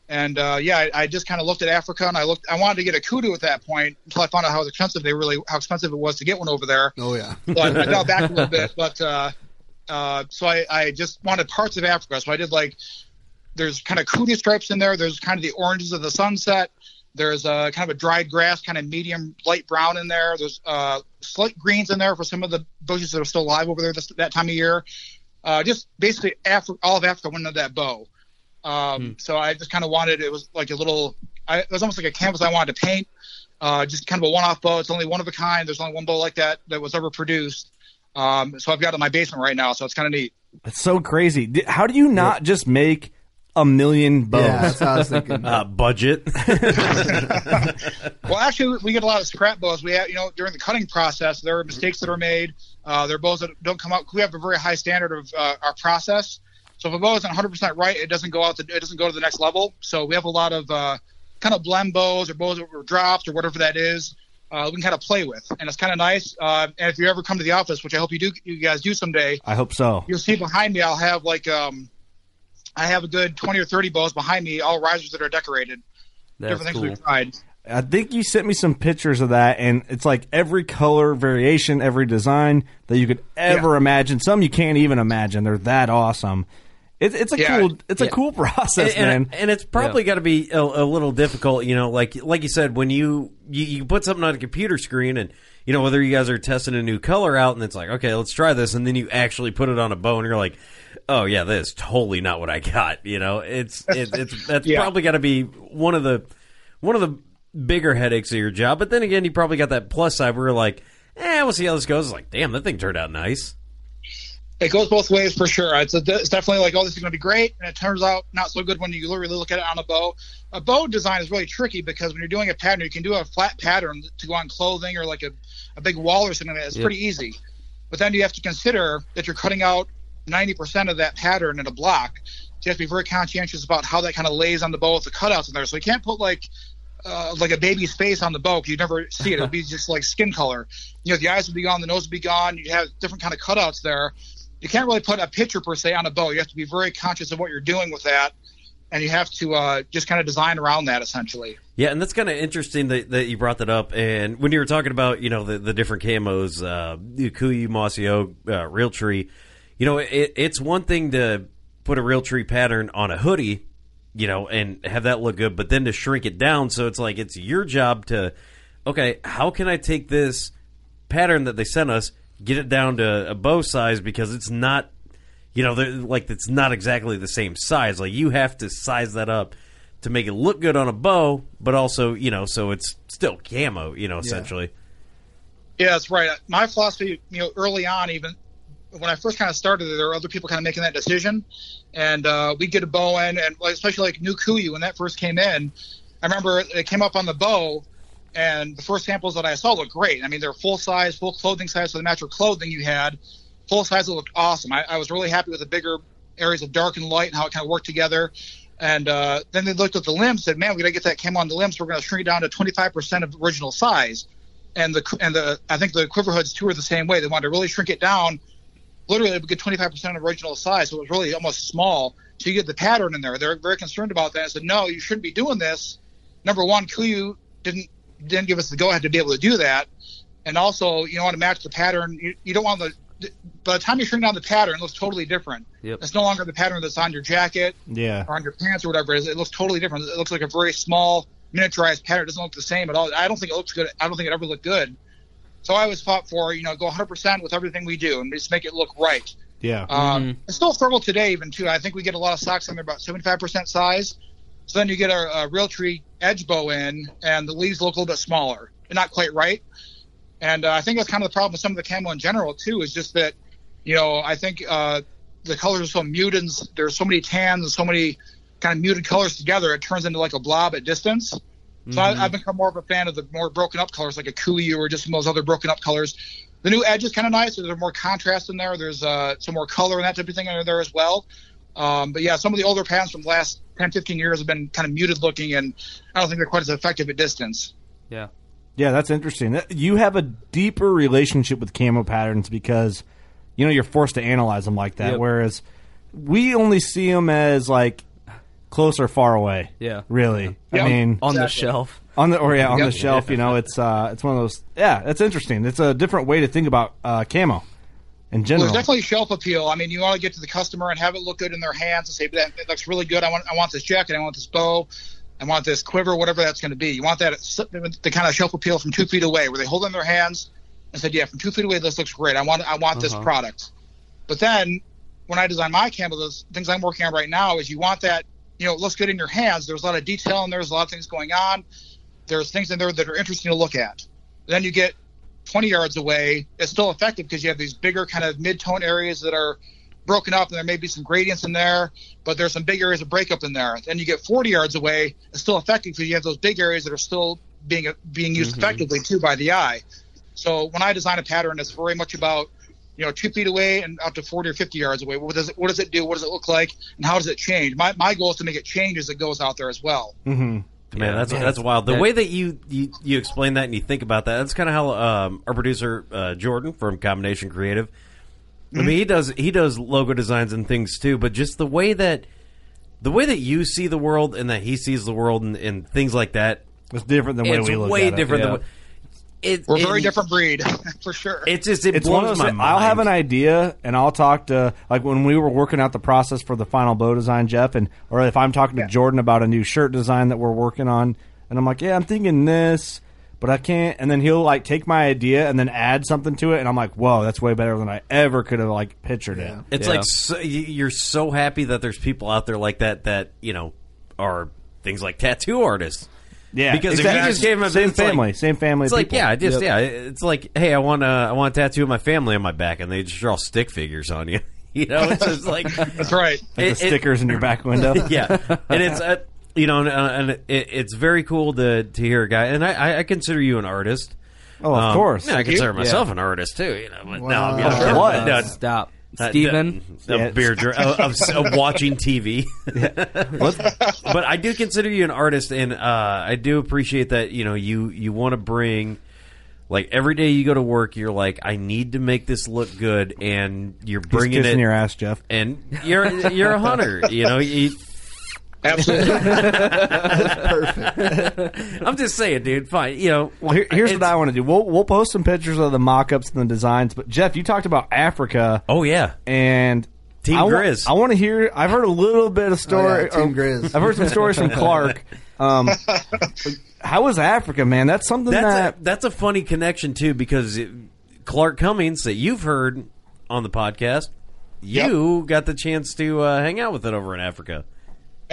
And uh, yeah, I, I just kind of looked at Africa, and I looked. I wanted to get a kudu at that point until I found out how expensive they really, how expensive it was to get one over there. Oh yeah. So I, I got back a little bit, but uh, uh, so I, I just wanted parts of Africa. So I did like there's kind of kudu stripes in there. There's kind of the oranges of the sunset. There's uh, kind of a dried grass, kind of medium light brown in there. There's uh, slight greens in there for some of the bushes that are still alive over there this, that time of year. Uh, just basically Afri- all of Africa went into that bow. Um, So I just kind of wanted it was like a little. I, it was almost like a canvas I wanted to paint. Uh, just kind of a one-off bow. It's only one of a kind. There's only one bow like that that was ever produced. Um, so I've got it in my basement right now. So it's kind of neat. It's so crazy. How do you not just make a million bows? Yeah, that's what I was thinking. Uh, budget. well, actually, we get a lot of scrap bows. We have, you know, during the cutting process, there are mistakes that are made. Uh, there are bows that don't come out. We have a very high standard of uh, our process. So if a bow isn't 100% right, it doesn't go out. The, it doesn't go to the next level. So we have a lot of uh, kind of blend bows or bows that were dropped or whatever that is. Uh, we can kind of play with, and it's kind of nice. Uh, and if you ever come to the office, which I hope you do, you guys do someday, I hope so. you'll see behind me. I'll have like um, I have a good 20 or 30 bows behind me, all risers that are decorated. That's different things cool. we've tried. I think you sent me some pictures of that, and it's like every color variation, every design that you could ever imagine. Some you can't even imagine. They're that awesome. It's it's a Yeah. cool it's a cool process, and, man. and, and it's probably got to be a, a little difficult, you know. Like like you said, when you, you you put something on a computer screen, and you know whether you guys are testing a new color out, and it's like, okay, let's try this, and then you actually put it on a bow, and you're like, oh yeah, this is totally not what I got. You know, it's it, it's that's Yeah. probably got to be one of the one of the bigger headaches of your job. But then again, you probably got that plus side where you're like, eh, we'll see how this goes. It's like, damn, that thing turned out nice. It goes both ways for sure. It's, a, it's definitely like, oh, this is going to be great, and it turns out not so good when you really look at it on a bow. A bow design is really tricky because when you're doing a pattern, you can do a flat pattern to go on clothing or like a, a big wall or something. Like that. It's pretty easy, but then you have to consider that you're cutting out 90% of that pattern in a block. You have to be very conscientious about how that kind of lays on the bow with the cutouts in there. So you can't put like uh, like a baby's face on the bow. 'cause You'd never see it. It would be just like skin color. You know, the eyes would be gone, the nose would be gone. You have different kind of cutouts there. You can't really put a picture per se on a bow. You have to be very conscious of what you're doing with that, and you have to uh, just kind of design around that essentially. Yeah, and that's kind of interesting that, that you brought that up. And when you were talking about, you know, the, the different camos, uh, Kuiu, Mossy Oak, uh, Realtree, you know, it, it's one thing to put a Realtree pattern on a hoodie, you know, and have that look good, but then to shrink it down. So it's like, it's your job to, okay, how can I take this pattern that they sent us, get it down to a bow size because it's not, you know, like it's not exactly the same size. Like you have to size that up to make it look good on a bow, but also, you know, so it's still camo, you know, essentially. Yeah, that's right. My philosophy, you know, early on, even when I first kind of started, there were other people kind of making that decision, and uh, we get a bow in, and especially like New Kuiu when that first came in, I remember it came up on the bow, and the first samples that I saw looked great. I mean, they're full size, full clothing size, so the natural clothing you had, full size, it looked awesome. I, I was really happy with the bigger areas of dark and light and how it kind of worked together. And uh, then they looked at the limbs, said, "Man, we got to get that cam on the limbs. We're going to shrink it down to 25% of original size." and the and the I think the quiver hoods too are the same way. They wanted to really shrink it down. Literally, we get 25% of original size, so it was really almost small. So you get the pattern in there. They're very concerned about that. I said, no, you shouldn't be doing this. Number one, Kuiu didn't didn't give us the go ahead to be able to do that, and also you don't want to match the pattern. You, you don't want the by the time you shrink down the pattern, it looks totally different. Yep. It's no longer the pattern that's on your jacket Yeah. or on your pants or whatever it is. It looks totally different. It looks like a very small miniaturized pattern. It doesn't look the same at all. I don't think it looks good. I don't think it ever looked good. So I always fought for, you know, go 100% with everything we do and just make it look right. Yeah. Um, It's still a struggle today, even too. I think we get a lot of socks in there about 75% size. So then you get a, a Realtree edge bow in, and the leaves look a little bit smaller. They're not quite right. And uh, I think that's kind of the problem with some of the camo in general too. Is just that, you know, I think uh, the colors are so muted. There's so many tans and so many kind of muted colors together. It turns into like a blob at distance. So Mm-hmm. I, I've become more of a fan of the more broken up colors, like a Kuiu or just some of those other broken up colors. The new edge is kind of nice. There's more contrast in there. There's uh, some more color and that type of thing in there as well. Um, but yeah, some of the older patterns from the last 10, 15 years have been kind of muted looking, and I don't think they're quite as effective at distance. Yeah. Yeah, that's interesting. You have a deeper relationship with camo patterns because you know you're forced to analyze them like that. Yep. Whereas we only see them as like close or far away. Yeah. really. Yeah. I mean, On the Exactly. shelf. on the or yeah, on Yep. the shelf. You know, it's uh, it's one of those. Yeah, it's interesting. It's a different way to think about uh, camo in Well, general. there's definitely shelf appeal. I mean, you want to get to the customer and have it look good in their hands and say, "That it looks really good. I want, I want this jacket. I want this bow. I want this quiver, whatever that's going to be." You want that the kind of shelf appeal from two feet away, where they hold it in their hands and said, "Yeah, from two feet away, this looks great. I want, I want this product." But then, when I design my camo, those things I'm working on right now is you want that, you know, it looks good in your hands. There's a lot of detail and there's a lot of things going on. There's things in there that are interesting to look at. Then you get 20 yards away, it's still effective because you have these bigger kind of mid-tone areas that are broken up and there may be some gradients in there, but there's some big areas of breakup in there. Then you get 40 yards away, it's still effective because you have those big areas that are still being being used mm-hmm. effectively too by the eye. So when I design a pattern, it's very much about you know two feet away and up to 40 or 50 yards away. What does it what does it do? What does it look like? And how does it change? My my goal is to make it change as it goes out there as well. hmm Man, that's that's wild. The way that you, you you explain that and you think about that, that's kind of how um, our producer uh, Jordan from Combination Creative. I mean, he does he does logo designs and things too, but just the way that the way that you see the world and that he sees the world and, and things like that, It's different than the way it's we look way at it. different. yeah. Than what, it, We're a it- very different breed for sure. It's just it it's one blows of my mind. I'll have an idea, and I'll talk to like when we were working out the process for the final bow design, Jeff, and or if I'm talking to Jordan about a new shirt design that we're working on, and I'm like, yeah, I'm thinking this, but I can't, and then he'll like take my idea and then add something to it, and I'm like, whoa, that's way better than I ever could have like pictured it. It's Yeah. like so, you're so happy that there's people out there like that that you know are things like tattoo artists. Yeah, Because if you just gave him a- same it's like- family, same family. It's like yeah, I just Yep. yeah. It's like hey, I want a I want a tattoo of my family on my back, and they just draw stick figures on you. You know, it's just like That's right. Like it- the it- stickers in your back window. yeah, and it's uh, you know, and, uh, and it, it's very cool to to hear a guy, and I- I, I consider you an artist. Oh, of Um, course. yeah, I consider you. myself an artist too. You know, but no, I'm, I'm Oh, kidding. what? No, Stop. Uh, Steven? the- the beer dr- of, of, of watching TV. but I do consider you an artist, and uh, I do appreciate that. You know, you you want to bring. Like every day you go to work, you're like, I need to make this look good, and you're He's bringing kissing it. your ass, Jeff. and you're you're a hunter. You know, you, Absolutely. perfect. I'm just saying, dude. Fine, you know. Well, here, here's what I want to do. We'll we'll post some pictures of the mock-ups and the designs. But Jeff, you talked about Africa. Oh yeah, and Team I wa- Grizz. I want to hear. I've heard a little bit of story. Oh, yeah, Team Grizz. I've heard some stories from Clark. Um, how was Africa, man? That's something That's that a, that's a funny connection too, because it, Clark Cummings that you've heard on the podcast, you got the chance to uh, hang out with it over in Africa.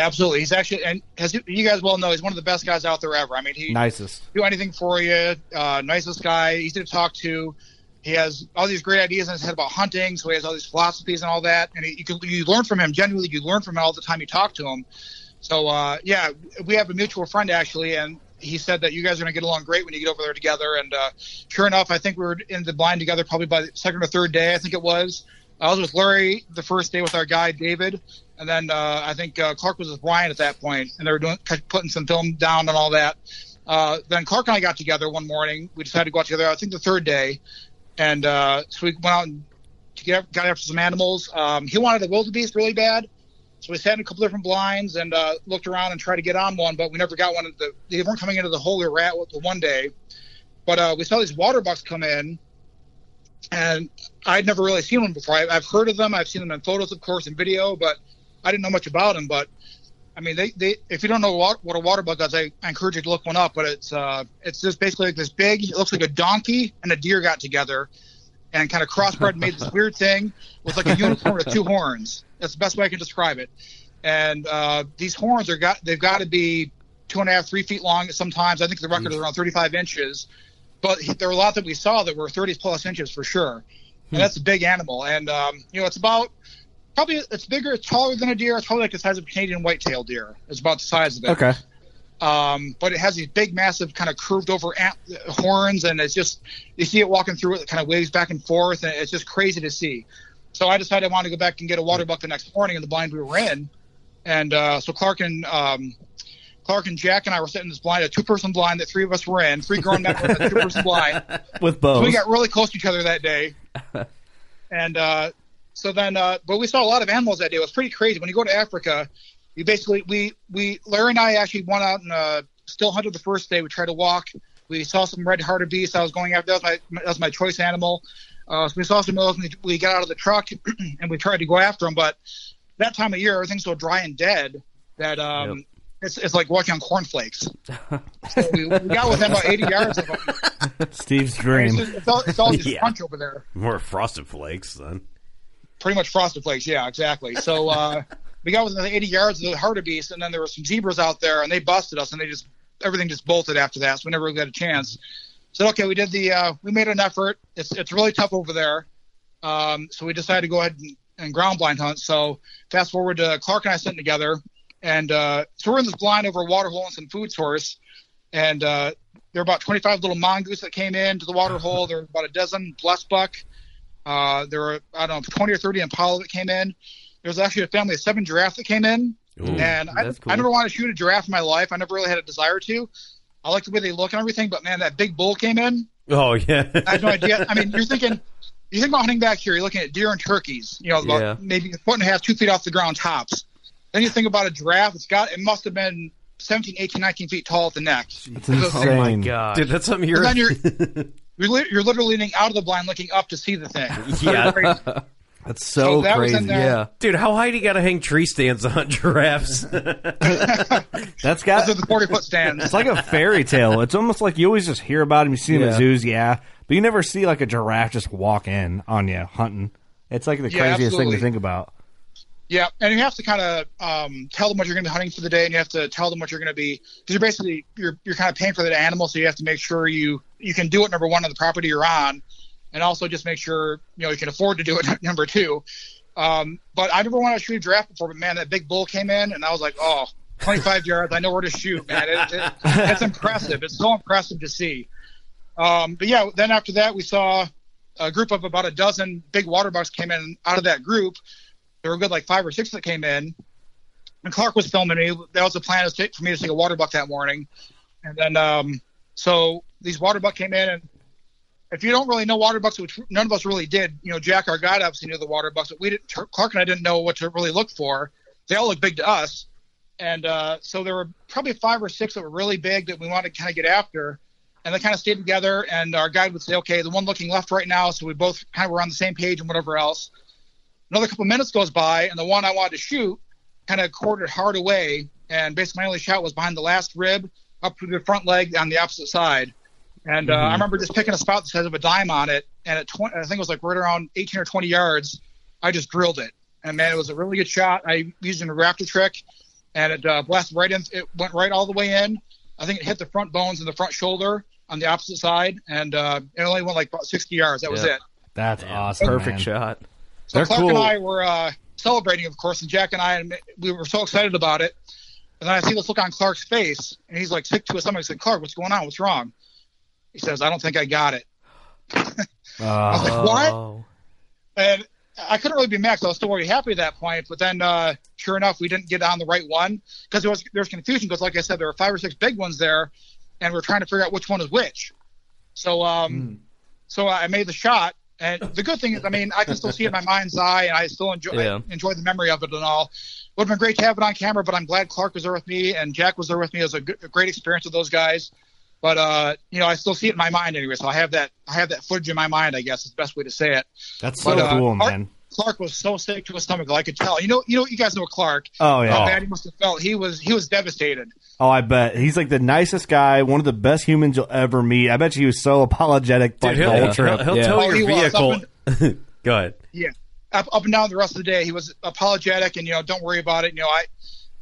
Absolutely. He's actually, and as you guys well know, he's one of the best guys out there ever. I mean, he nicest. do anything for you. Uh, nicest guy, easy to talk to. He has all these great ideas in his head about hunting, so he has all these philosophies and all that. And he, you can you learn from him. Genuinely, you learn from him all the time you talk to him. So uh, yeah, we have a mutual friend actually, and he said that you guys are going to get along great when you get over there together. And uh, sure enough, I think we were in the blind together probably by the second or third day. I think it was. I was with Larry the first day with our guy David, and then uh, I think uh, Clark was with Brian at that point, and they were doing putting some film down and all that. Uh, then Clark and I got together one morning. We decided to go out together. I think the third day, and uh, so we went out and get, got after some animals. Um, he wanted a wildebeest really bad, so we sat in a couple different blinds and uh, looked around and tried to get on one, but we never got one. The, they weren't coming into the hole we were at the one day, but uh, we saw these water bucks come in, and I'd never really seen one before. I, I've heard of them. I've seen them in photos, of course, and video, but I didn't know much about them. But I mean, they, they if you don't know what, what a water buck is, I, I encourage you to look one up. But it's uh, it's just basically like this big. It looks like a donkey and a deer got together, and kind of crossbred and made this weird thing with like a unicorn with two horns. That's the best way I can describe it. And uh, these horns are got they've got to be two and a half, three feet long. Sometimes I think the record is around 35 inches. But there were a lot that we saw that were 30 plus inches for sure. And that's a big animal. And um, you know, it's about probably it's bigger, it's taller than a deer. It's probably like the size of a Canadian whitetail deer. It's about the size of it. Okay. Um, but it has these big, massive, kind of curved over ant- horns, and it's just you see it walking through it, it kind of waves back and forth, and it's just crazy to see. So I decided I wanted to go back and get a water buck the next morning in the blind we were in, and uh, so Clark and um, Clark and Jack and I were sitting in this blind, a two-person blind that three of us were in, three grown men were in a two-person blind. with So we got really close to each other that day. and uh, so then, uh, but we saw a lot of animals that day. It was pretty crazy. When you go to Africa, you basically, we, we, Larry and I actually went out and uh, still hunted the first day. We tried to walk. We saw some red hartebeests. I was going after. That was my, that was my choice animal. Uh, so we saw some of those and we, got out of the truck and we tried to go after them. But that time of year, everything's so dry and dead that, um, it's, it's like walking on cornflakes. so we, we got within about 80 yards of them. Steve's dream. It's, it's all, it's all just Yeah. crunch over there. More frosted flakes then. Pretty much frosted flakes. Yeah, exactly. So uh, we got within 80 yards of the hartebeest, and then there were some zebras out there, and they busted us, and they just everything just bolted after that. So we never really got a chance. So okay, we did the uh, we made an effort. It's it's really tough over there. Um, so we decided to go ahead and, and ground blind hunt. So fast forward to Clark and I sitting together, and uh, so we're in this blind over a water hole and some food source, and uh, there were about 25 little mongoose that came in to the water hole. There were about a dozen blesbuck. Uh, there were I don't know 20 or 30 impala that came in. There was actually a family of seven giraffe that came in, and I, cool. I never wanted to shoot a giraffe in my life. I never really had a desire to. I like the way they look and everything, but man, that big bull came in. Oh yeah. I had no idea. I mean, you're thinking, you think about hunting back here. You're looking at deer and turkeys. You know, about Yeah. maybe a foot and a half, two feet off the ground tops. Then you think about a giraffe. It's got. It must have been 17, 18, 19 feet tall at the neck. It's Oh my god. Dude, that's something you're. And then you're you're, li- you're literally leaning out of the blind, looking up to see the thing. Yeah. That's so, that crazy. yeah. Dude, how high do you got to hang tree stands on giraffes? That's got. Those are the 40 foot stands. It's like a fairy tale. It's almost like you always just hear about them. You see them at zoos, yeah, but you never see like a giraffe just walk in on you hunting. It's like the Yeah, craziest thing to think about. Yeah, and you have to kind of um, tell them what you're going to be hunting for the day, and you have to tell them what you're going to be because you're basically you're you're kind of paying for that animal, so you have to make sure you you can do it number one on the property you're on, and also just make sure you know you can afford to do it number two. Um, but I never wanted to shoot a giraffe before, but man, that big bull came in, and I was like, oh, 25 yards, I know where to shoot, man. It, it, it's impressive. It's so impressive to see. Um, but yeah, then after that, we saw a group of about a dozen big water bucks came in out of that group. There were good like five or six that came in. And Clark was filming me. That was the plan for me to take a water buck that morning. And then um, so these water buck came in and if you don't really know water bucks, which none of us really did, you know, Jack, our guide, obviously knew the water bucks, but we didn't. Clark and I didn't know what to really look for. They all look big to us, and uh, so there were probably five or six that were really big that we wanted to kind of get after, and they kind of stayed together. And our guide would say, okay, the one looking left right now, so we both kind of were on the same page and whatever else. Another couple minutes goes by, and the one I wanted to shoot kind of quartered hard away, and basically my only shot was behind the last rib, up to the front leg on the opposite side. And uh, I remember just picking a spot that says of a dime on it, and at 20, I think it was like right around 18 or 20 yards, I just drilled it. And man, it was a really good shot. I used a raptor trick, and it uh, blasted right in. It went right all the way in. I think it hit the front bones and the front shoulder on the opposite side, and uh, it only went like about 60 yards. That was it. That's awesome. Perfect man. shot. So They're Clark cool. and I were uh, celebrating, of course, and Jack and I, and we were so excited about it. And then I see this look on Clark's face, and he's like sick to his stomach. I said, "Clark, what's going on? What's wrong?" He says, "I don't think I got it." I was like, "What?" Oh. And I couldn't really be mad 'cause I was still really happy at that point. But then, uh, sure enough, we didn't get on the right one because there was there was confusion. Because, like I said, there were five or six big ones there, and we are trying to figure out which one is which. So, um, so I made the shot. And the good thing is, I mean, I can still see it in my mind's eye, and I still enjoy Yeah. I enjoy the memory of it and all. Would have been great to have it on camera, but I'm glad Clark was there with me and Jack was there with me. It was a, good, a great experience with those guys. But uh, you know, I still see it in my mind anyway. So I have that I have that footage in my mind. I guess is the best way to say it. That's so But, uh, cool, Clark- man. Clark was so sick to his stomach, I could tell. You know, you know, you guys know Clark. Oh, yeah. How bad he must have felt. He was he was devastated. Oh, I bet he's like the nicest guy, one of the best humans you'll ever meet. I bet you he was so apologetic like, Dude, the he'll, whole trip. he'll, he'll Yeah. tow Oh, your he was. vehicle. Go ahead. Yeah, up, up and down the rest of the day, he was apologetic, and you know, don't worry about it. You know, I,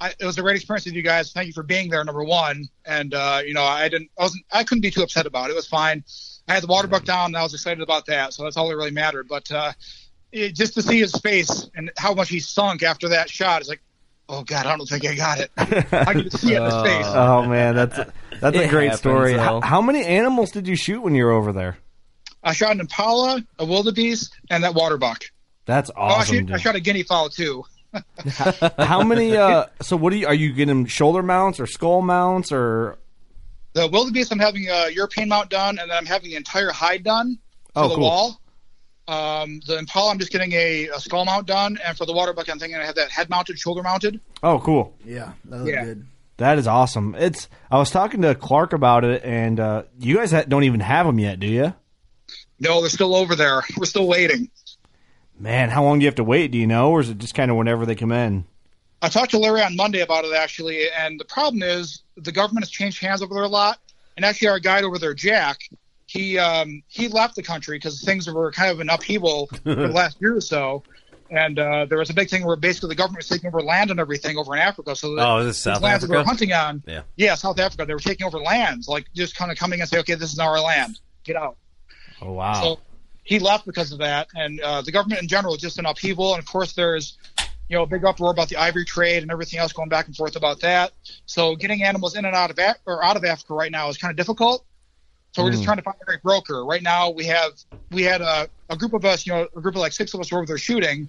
I it was a great experience with you guys. Thank you for being there, number one. And uh, you know, I didn't, I wasn't, I couldn't be too upset about it. It was fine. I had the water buck down, and I was excited about that. So that's all that really mattered. But uh, it, just to see his face and how much he sunk after that shot, it's like, oh god, I don't think I got it. I could see it in his face. Oh man, that's that's a great happens, story. How, how many animals did you shoot when you were over there? I shot an impala, a wildebeest, and that water buck. That's Oh, I, awesome. shoot, I shot a guinea fowl too. How many? Uh, so what are you? Are you getting shoulder mounts or skull mounts or? The wildebeest, I'm having a European mount done, and then I'm having the entire hide done for Oh, the cool. wall. Um, the impala, I'm just getting a, a skull mount done, and for the water bucket, I'm thinking I have that head mounted, shoulder mounted. Oh, cool. Yeah, that looks Yeah. good. That is awesome. It's. I was talking to Clark about it, and uh, you guys don't even have them yet, do you? No, they're still over there. We're still waiting. Man, how long do you have to wait? Do you know, or is it just kind of whenever they come in? I talked to Larry on Monday about it actually, and the problem is the government has changed hands over there a lot. And actually, our guide over there, Jack, he um, he left the country because things were kind of an upheaval for the last year or so. And uh, there was a big thing where basically the government was taking over land and everything over in Africa. So that Oh, this South lands that we were Africa? hunting on, Yeah. yeah, South Africa, they were taking over lands, like just kind of coming and say, okay, this is our land, get out. Oh wow. So he left because of that, and uh, the government in general is just an upheaval. And of course, there's you know a big uproar about the ivory trade and everything else going back and forth about that. So getting animals in and out of Af- or out of Africa right now is kind of difficult. So we're just trying to find the right broker. Right now, we have we had a, a group of us, you know, a group of like six of us were over there shooting,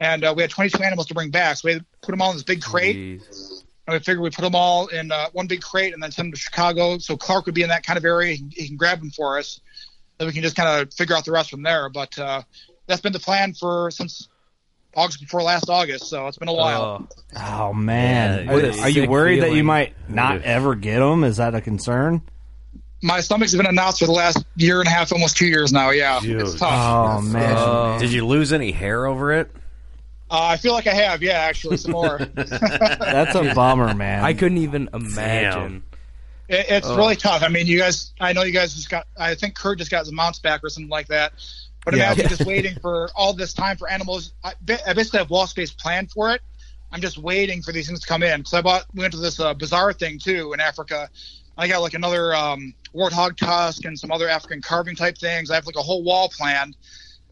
and uh, we had 22 animals to bring back. So we had put them all in this big crate. Jeez. And we figured we put them all in uh, one big crate and then send them to Chicago. So Clark would be in that kind of area. He, he can grab them for us. Then we can just kind of figure out the rest from there. But uh, that's been the plan for since August before last August. So it's been a while. Oh, Oh man, Yeah, are, are you sick worried that you might not ever get them? Is that a concern? My stomach's been announced for the last year and a half, almost two years now. Yeah, Dude. it's tough. Oh man, Oh. Did you lose any hair over it? Uh, I feel like I have. Yeah, actually, some more. that's a bummer, man. I couldn't even imagine. it's really tough. I mean, you guys. I know you guys just got. I think Kurt just got some mounts back or something like that. But Yeah. imagine just waiting for all this time for animals. I, I basically have wall space planned for it. I'm just waiting for these things to come in because I bought. We went to this uh, bazaar thing too in Africa. I got like another um, warthog tusk and some other African carving type things. I have like a whole wall planned,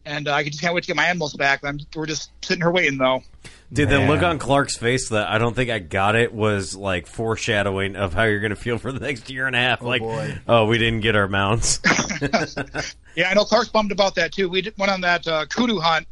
and uh, I just can't wait to get my animals back. I'm, we're just sitting here waiting though. Dude, the look on Clark's face that I don't think I got it was like foreshadowing of how you're going to feel for the next year and a half. like, boy. oh, we didn't get our mounts. Yeah, I know Clark's bummed about that too. We did, went on that uh, kudu hunt,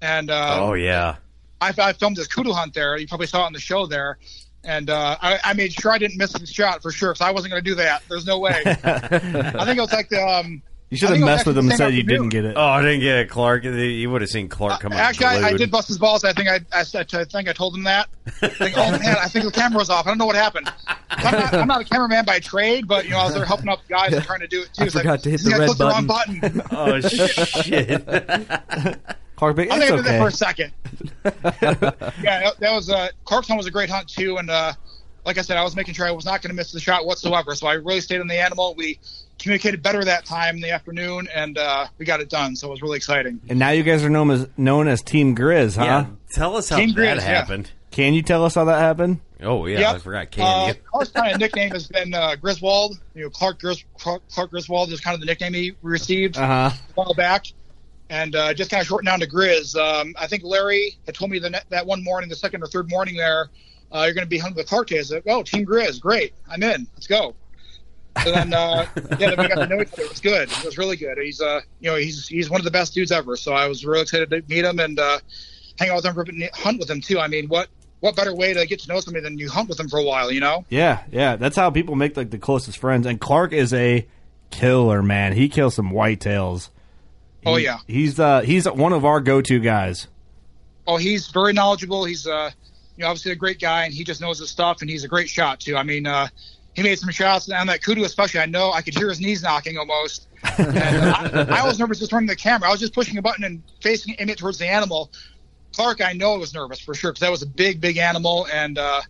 and uh, oh yeah, I, I filmed this kudu hunt there. You probably saw it on the show there. And uh, I, I made sure I didn't miss the shot for sure, because I wasn't going to do that. There's no way. I think it was like the. Um, You should have think it was messed with him and said you didn't get it. oh, I didn't get it, Clark. You would have seen Clark come out. Actually, I, I did bust his balls. I think I, I, said, I think I told him that. I think, oh man, I think the camera was off. I don't know what happened. I'm not, I'm not a cameraman by trade, but you know I was there helping out the guys and trying to do it too. I It's like, forgot to hit the red clicked the wrong button. Oh shit! Clark, but I it's think I did that for a second. yeah, that, that was uh, Clark's hunt was a great hunt too, and uh, like I said, I was making sure I was not going to miss the shot whatsoever. So I really stayed on the animal. We communicated better that time in the afternoon, and uh, we got it done. So it was really exciting. And now you guys are known as known as Team Grizz, huh? yeah, tell us how King that Grizz, yeah. happened. Can you tell us how that happened? Oh yeah, Yep. I forgot. Can Uh, you? Clark's kind of nickname has been uh, Griswold. You know, Clark, Gris- Clark, Clark Griswold is kind of the nickname he received Uh huh. a while back, and uh, just kind of shortened down to Grizz. Um, I think Larry had told me the, that one morning, the second or third morning there, uh, you're going to be hunting with Clark. I said, "Oh, Team Grizz, great, I'm in. Let's go." So then, uh, yeah, then we got to know each other. It was good. It was really good. He's, uh, you know, he's he's one of the best dudes ever. So I was really excited to meet him and uh, hang out with him, and hunt with him too. I mean, what what better way to get to know somebody than you hunt with them for a while? You know? Yeah, yeah. That's how people make like the closest friends. And Clark is a killer, man. He kills some whitetails. Oh yeah. He's uh he's one of our go to guys. Oh, he's very knowledgeable. He's uh, you know, obviously a great guy, and he just knows his stuff, and he's a great shot too. I mean, uh, he made some shots on that kudu, especially. I know I could hear his knees knocking almost. And, uh, I, I was nervous just running the camera. I was just pushing a button and facing it towards the animal. Clark, I know I was nervous for sure because that was a big, big animal, and uh,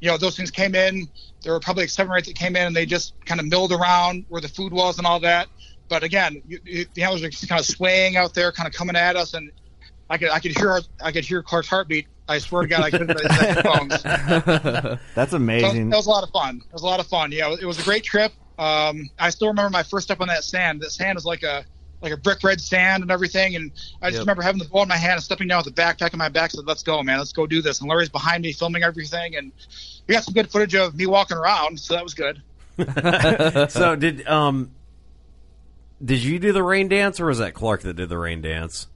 you know those things came in. There were probably like seven or eight that came in, and they just kind of milled around where the food was and all that. But again, you, you, the animals are just kind of swaying out there, kind of coming at us, and I could I could hear I could hear Clark's heartbeat. I swear to God, I could. headphones. That's So amazing. that was a lot of fun. It was a lot of fun. Yeah, it was a great trip. Um, I still remember my first step on that sand. That sand is like a like a brick red sand and everything. And I just Yep. remember having the ball in my hand and stepping down with the backpack in my back. Said, "Let's go, man. Let's go do this." And Larry's behind me filming everything, and we got some good footage of me walking around. So that was good. so did um, did you do the rain dance or was that Clark that did the rain dance?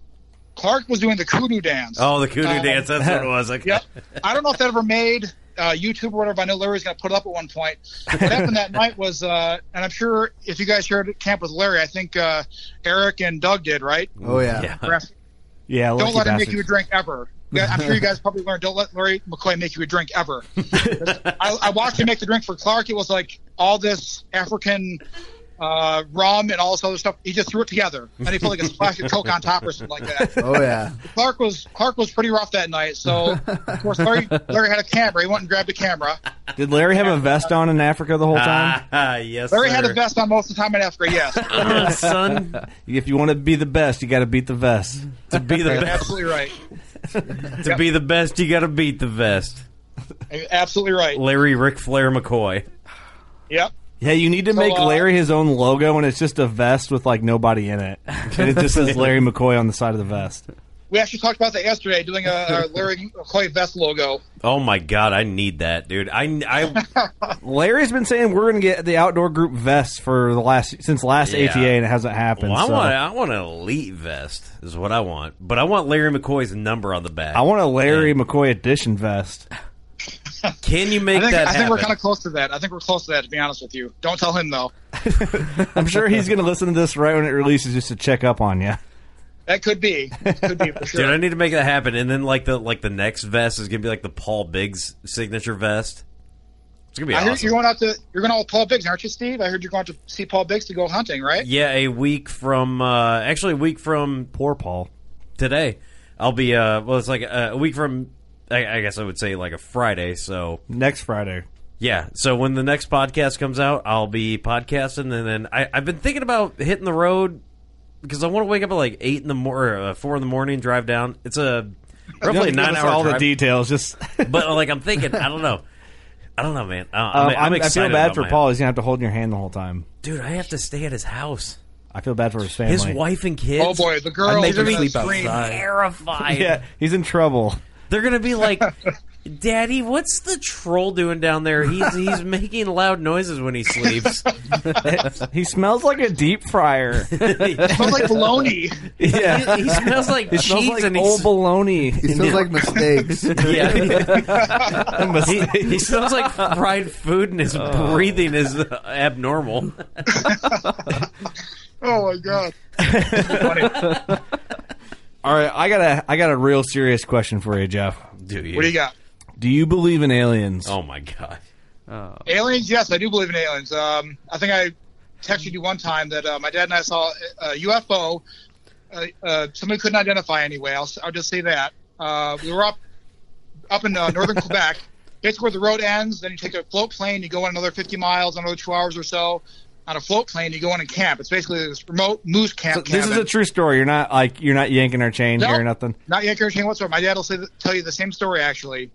Clark was doing the kudu dance. Oh, the kudu Uh, dance. That's what it was. Okay. Yep. I don't know if that ever made uh, YouTube or whatever. but I know Larry's going to put it up at one point. What happened that night was, uh, and I'm sure if you guys shared camp with Larry, I think uh, Eric and Doug did, right? Oh yeah. Yeah. Ref- yeah, don't lucky let him make you a drink ever. I'm sure you guys probably learned. Don't let Larry McCoy make you a drink ever. I, I watched him make the drink for Clark. It was like all this African uh, rum and all this other stuff. He just threw it together, and he put like a splash of Coke on top or something like that. Oh yeah. Clark was Clark was pretty rough that night. So of course Larry Larry had a camera. He went and grabbed a camera. Did Larry have a vest on in Africa the whole time? Ah, yes, Larry sir. had a vest on most of the time in Africa. Yes, Ah, son, if you want to be the best, you got to beat the vest. to be the best, absolutely right. to be the best, you got to beat the vest. Absolutely right. Larry Ric Flair McCoy. Yep. Yeah, you need to So, make uh, Larry his own logo, and it's just a vest with like nobody in it, and it just says Larry McCoy on the side of the vest. We actually talked about that yesterday, doing a, a Larry McCoy vest logo. Oh my god, I need that, dude. I, I Larry's been saying we're going to get the outdoor group vest for the last since last Yeah. ATA, and it hasn't happened. well, I so. want I want an elite vest is what I want, but I want Larry McCoy's number on the back. I want a Larry McCoy edition vest. Can you I make think that I think happen? we're kind of close to that. I think we're close to that. To be honest with you, don't tell him though. I'm sure he's going to listen to this right when it releases just to check up on you. That could be. Could be for sure. Dude, I need to make that happen. And then like the like the next vest is gonna be like the Paul Biggs signature vest. It's gonna be I heard you're going out to you're going out with Paul Biggs, aren't you, Steve? I heard you're going to see Paul Biggs to go hunting, right? Yeah, a week from uh actually a week from Poor Paul. today. I'll be uh well it's like a, a week from I, I guess I would say like a Friday, so Next Friday. yeah. So when the next podcast comes out, I'll be podcasting and then I, I've been thinking about hitting the road because I want to wake up at like eight in the morning, uh, four in the morning, drive down. It's a roughly a Give nine us hour all drive. the details. Just but like I'm thinking, I don't know. I don't know, man. I- Um, I'm, I'm I'm- excited. feel bad about for my- Paul. He's gonna have to hold your hand the whole time. dude. I have to stay at his house. I feel bad for his family. His wife and kids. Oh boy, the girl I'd make is going to sleep scream. outside. terrified. Yeah, he's in trouble. They're gonna be like, "Daddy, what's the troll doing down there? He's he's making loud noises when he sleeps." he smells like a deep fryer. It smells like bologna. Yeah. he, he smells like He cheese smells like and old he's, bologna. He smells like mistakes. yeah. he, he smells like fried food, and his oh. breathing is abnormal. Oh my god. Funny. All right, I got a I got a real serious question for you, Jeff. Do you? What do you got? Do you believe in aliens? Oh my god! Aliens? Yes, I do believe in aliens. Um, I think I texted you one time that uh, my dad and I saw a UFO. Uh, uh, somebody couldn't identify anyway. I'll, I'll just say that. Uh, we were up up in uh, northern Quebec, basically where the road ends. Then you take a float plane, you go on another 50 miles, another two hours or so. On a float plane, you go in and camp. It's basically this remote moose camp. So this is a true story. You're not like you're not yanking our chain No. here or nothing. Not yet chain whatsoever. My dad will say, tell you the same story actually.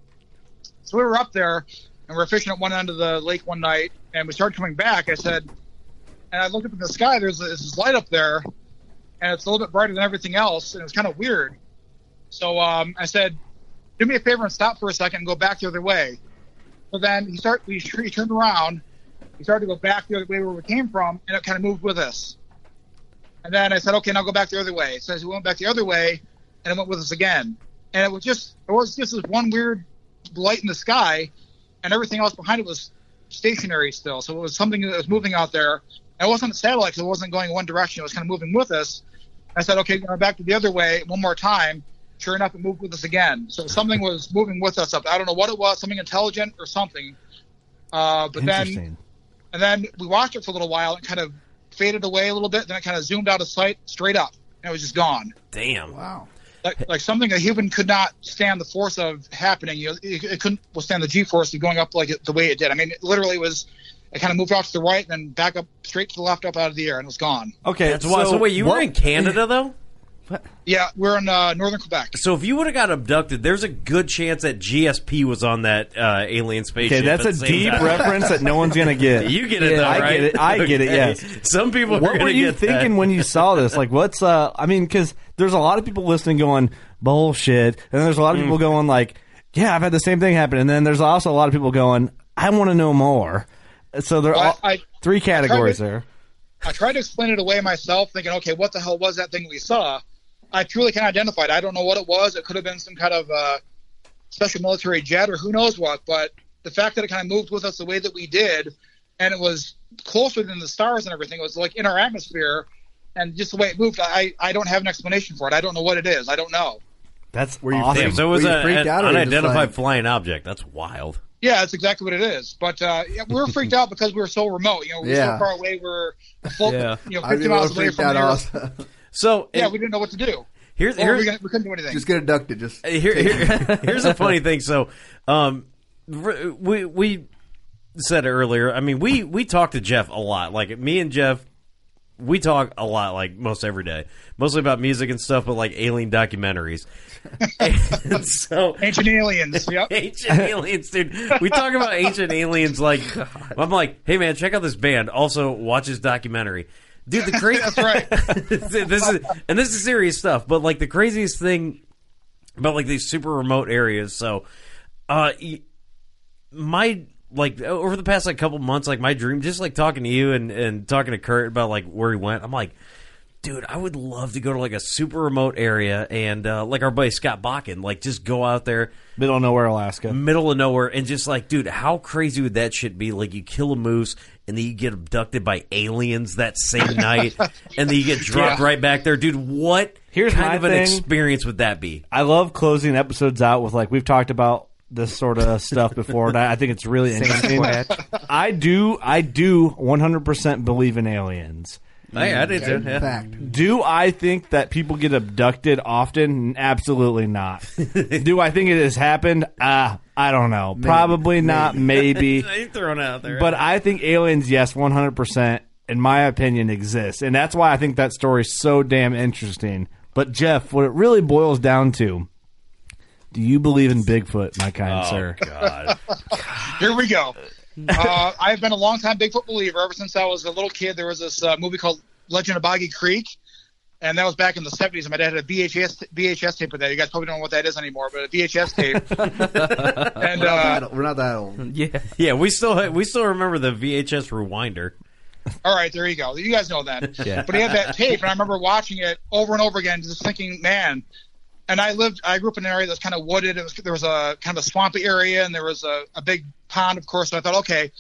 So we were up there and we are fishing at one end of the lake one night, and we started coming back. I said, and I looked up in the sky. There's this light up there, and it's a little bit brighter than everything else, and it was kind of weird. So um, I said, do me a favor and stop for a second and go back the other way. So then he start we he turned around, he started to go back the other way where we came from, and it kind of moved with us. And then I said, okay, now go back the other way. So as we went back the other way, and it went with us again. And it was just it was just this one weird light in the sky, and everything else behind it was stationary still. So it was something that was moving out there. And it wasn't a satellite because it wasn't going one direction. It was kind of moving with us. I said, okay, going back to the other way one more time. Sure enough, it moved with us again. So something was moving with us up. I don't know what it was, something intelligent or something. Uh, but then. And then we watched it for a little while. It kind of faded away a little bit. Then it kind of zoomed out of sight, straight up, and it was just gone. Damn. Wow. Like, like something a human could not stand the force of happening. You know, it, it couldn't withstand the G-force of going up like it, the way it did. I mean, it literally was. It kind of moved off to the right, and then back up straight to the left, up out of the air, and it was gone. Okay, That's why. So wait, you were in Canada though? Yeah, we're in uh, northern Quebec. So if you would have got abducted, there's a good chance that GSP was on that uh, alien spaceship. Okay, that's a deep time. reference that no one's gonna get. You get it, though, I right? get it. I get it. Okay. Yes. Some people. What gonna were you get that. thinking when you saw this? Like, what's uh? I mean, because there's a lot of people listening going bullshit, and then there's a lot of Mm. people going like, yeah, I've had the same thing happen, and then there's also a lot of people going, I want to know more. So there are Well, all, I- three categories I tried there. I tried to explain it away myself, thinking, okay, what the hell was that thing we saw? I truly can't identify it. I don't know what it was. It could have been some kind of uh, special military jet or who knows what. But the fact that it kind of moved with us the way that we did, and it was closer than the stars and everything, it was like in our atmosphere, and just the way it moved, I, I don't have an explanation for it. I don't know what it is. I don't know. That's Were you awesome. Damn, so it was you a, freaked an out or were you just unidentified like- flying object. That's wild. Yeah, that's exactly what it is. But uh, we were freaked out because we were so remote. You know, we were Yeah. so far away. We're full, Yeah. you know, 50 be a miles away from out the Earth. also. So Yeah, and we didn't know what to do. here's Or we, here's gonna- we couldn't do anything. Just get abducted. Just here, here- here's a funny thing. So, um, we we said earlier. I mean, we we talk to Jeff a lot. Like me and Jeff, we talk a lot, like most every day, mostly about music and stuff, but like alien documentaries. and so. Ancient aliens. Yep. Ancient aliens, dude. We talk about ancient aliens. Like, I'm like, hey man, check out this band. Also, watch this documentary, dude. The crazy. That's right. this is and this is serious stuff. But like the craziest thing about like these super remote areas. So, uh, my like over the past like couple months, like my dream, just like talking to you and and talking to Kurt about like where he went. I'm like. Dude, I would love to go to like a super remote area and uh, like our buddy Scott Bakken, like just go out there, Middle of nowhere, Alaska. middle of nowhere, and just like, dude, how crazy would that shit be? Like, you kill a moose, and then you get abducted by aliens that same night, and then you get dropped Yeah. right back there, dude. What Here's kind my of an thing. experience would that be? I love closing episodes out with like we've talked about this sort of stuff before, and I, I think it's really interesting. I do, I do 100% believe in aliens. Hey, I did too. Yeah. fact, Do I think that people get abducted often? Absolutely not. do I think it has happened? Uh, I don't know. Probably not. Maybe. You throwing it out there, But I think aliens, yes, 100%, in my opinion, exist. And that's why I think that story is so damn interesting. But, Jeff, what it really boils down to do you believe in Bigfoot, my kind oh sir? god, Here we go. Uh, I've been a long time Bigfoot believer ever since I was a little kid. There was this uh, movie called Legend of Boggy Creek, and that was back in the '70s. And my dad had a VHS VHS tape of that. You guys probably don't know what that is anymore, but a VHS tape. and We're not, uh, we're not that old. Yeah. Yeah, we still we still remember the VHS rewinder. All right, there you go. You guys know that. Yeah. But he had that tape, and I remember watching it over and over again, just thinking, man. And I lived, I grew up in an area that's kind of wooded. It was, there was a kind of a swampy area, and there was a, a big pond, of course. So I thought, okay,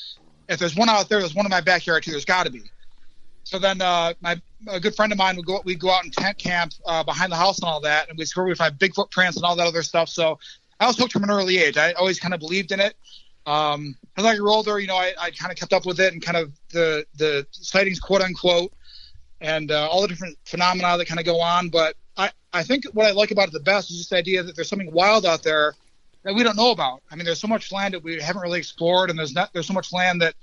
if there's one out there, there's one in my backyard too. There's got to be. So then, uh, my a good friend of mine would go, we'd go out and tent camp uh, behind the house and all that, and we'd score we'd find Bigfoot prints and all that other stuff. So I was hooked from an early age. I always kind of believed in it. Um, as I grew older, you know, I, I kind of kept up with it and kind of the the sightings, quote unquote, and uh, all the different phenomena that kind of go on. But I, I think what I like about it the best is just the idea that there's something wild out there that we don't know about. I mean, there's so much land that we haven't really explored, and there's not there's so much land that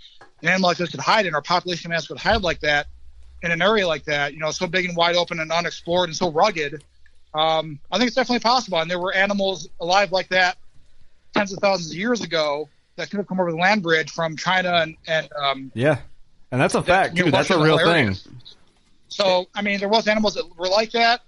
an animal like this could hide in, or population mass could hide like that in an area like that. You know, so big and wide open and unexplored and so rugged. Um, I think it's definitely possible, and there were animals alive like that tens of thousands of years ago that could have come over the land bridge from China and, and um, Yeah, and that's a fact you know, too. That's a real thing. So, I mean, there was animals that were like that.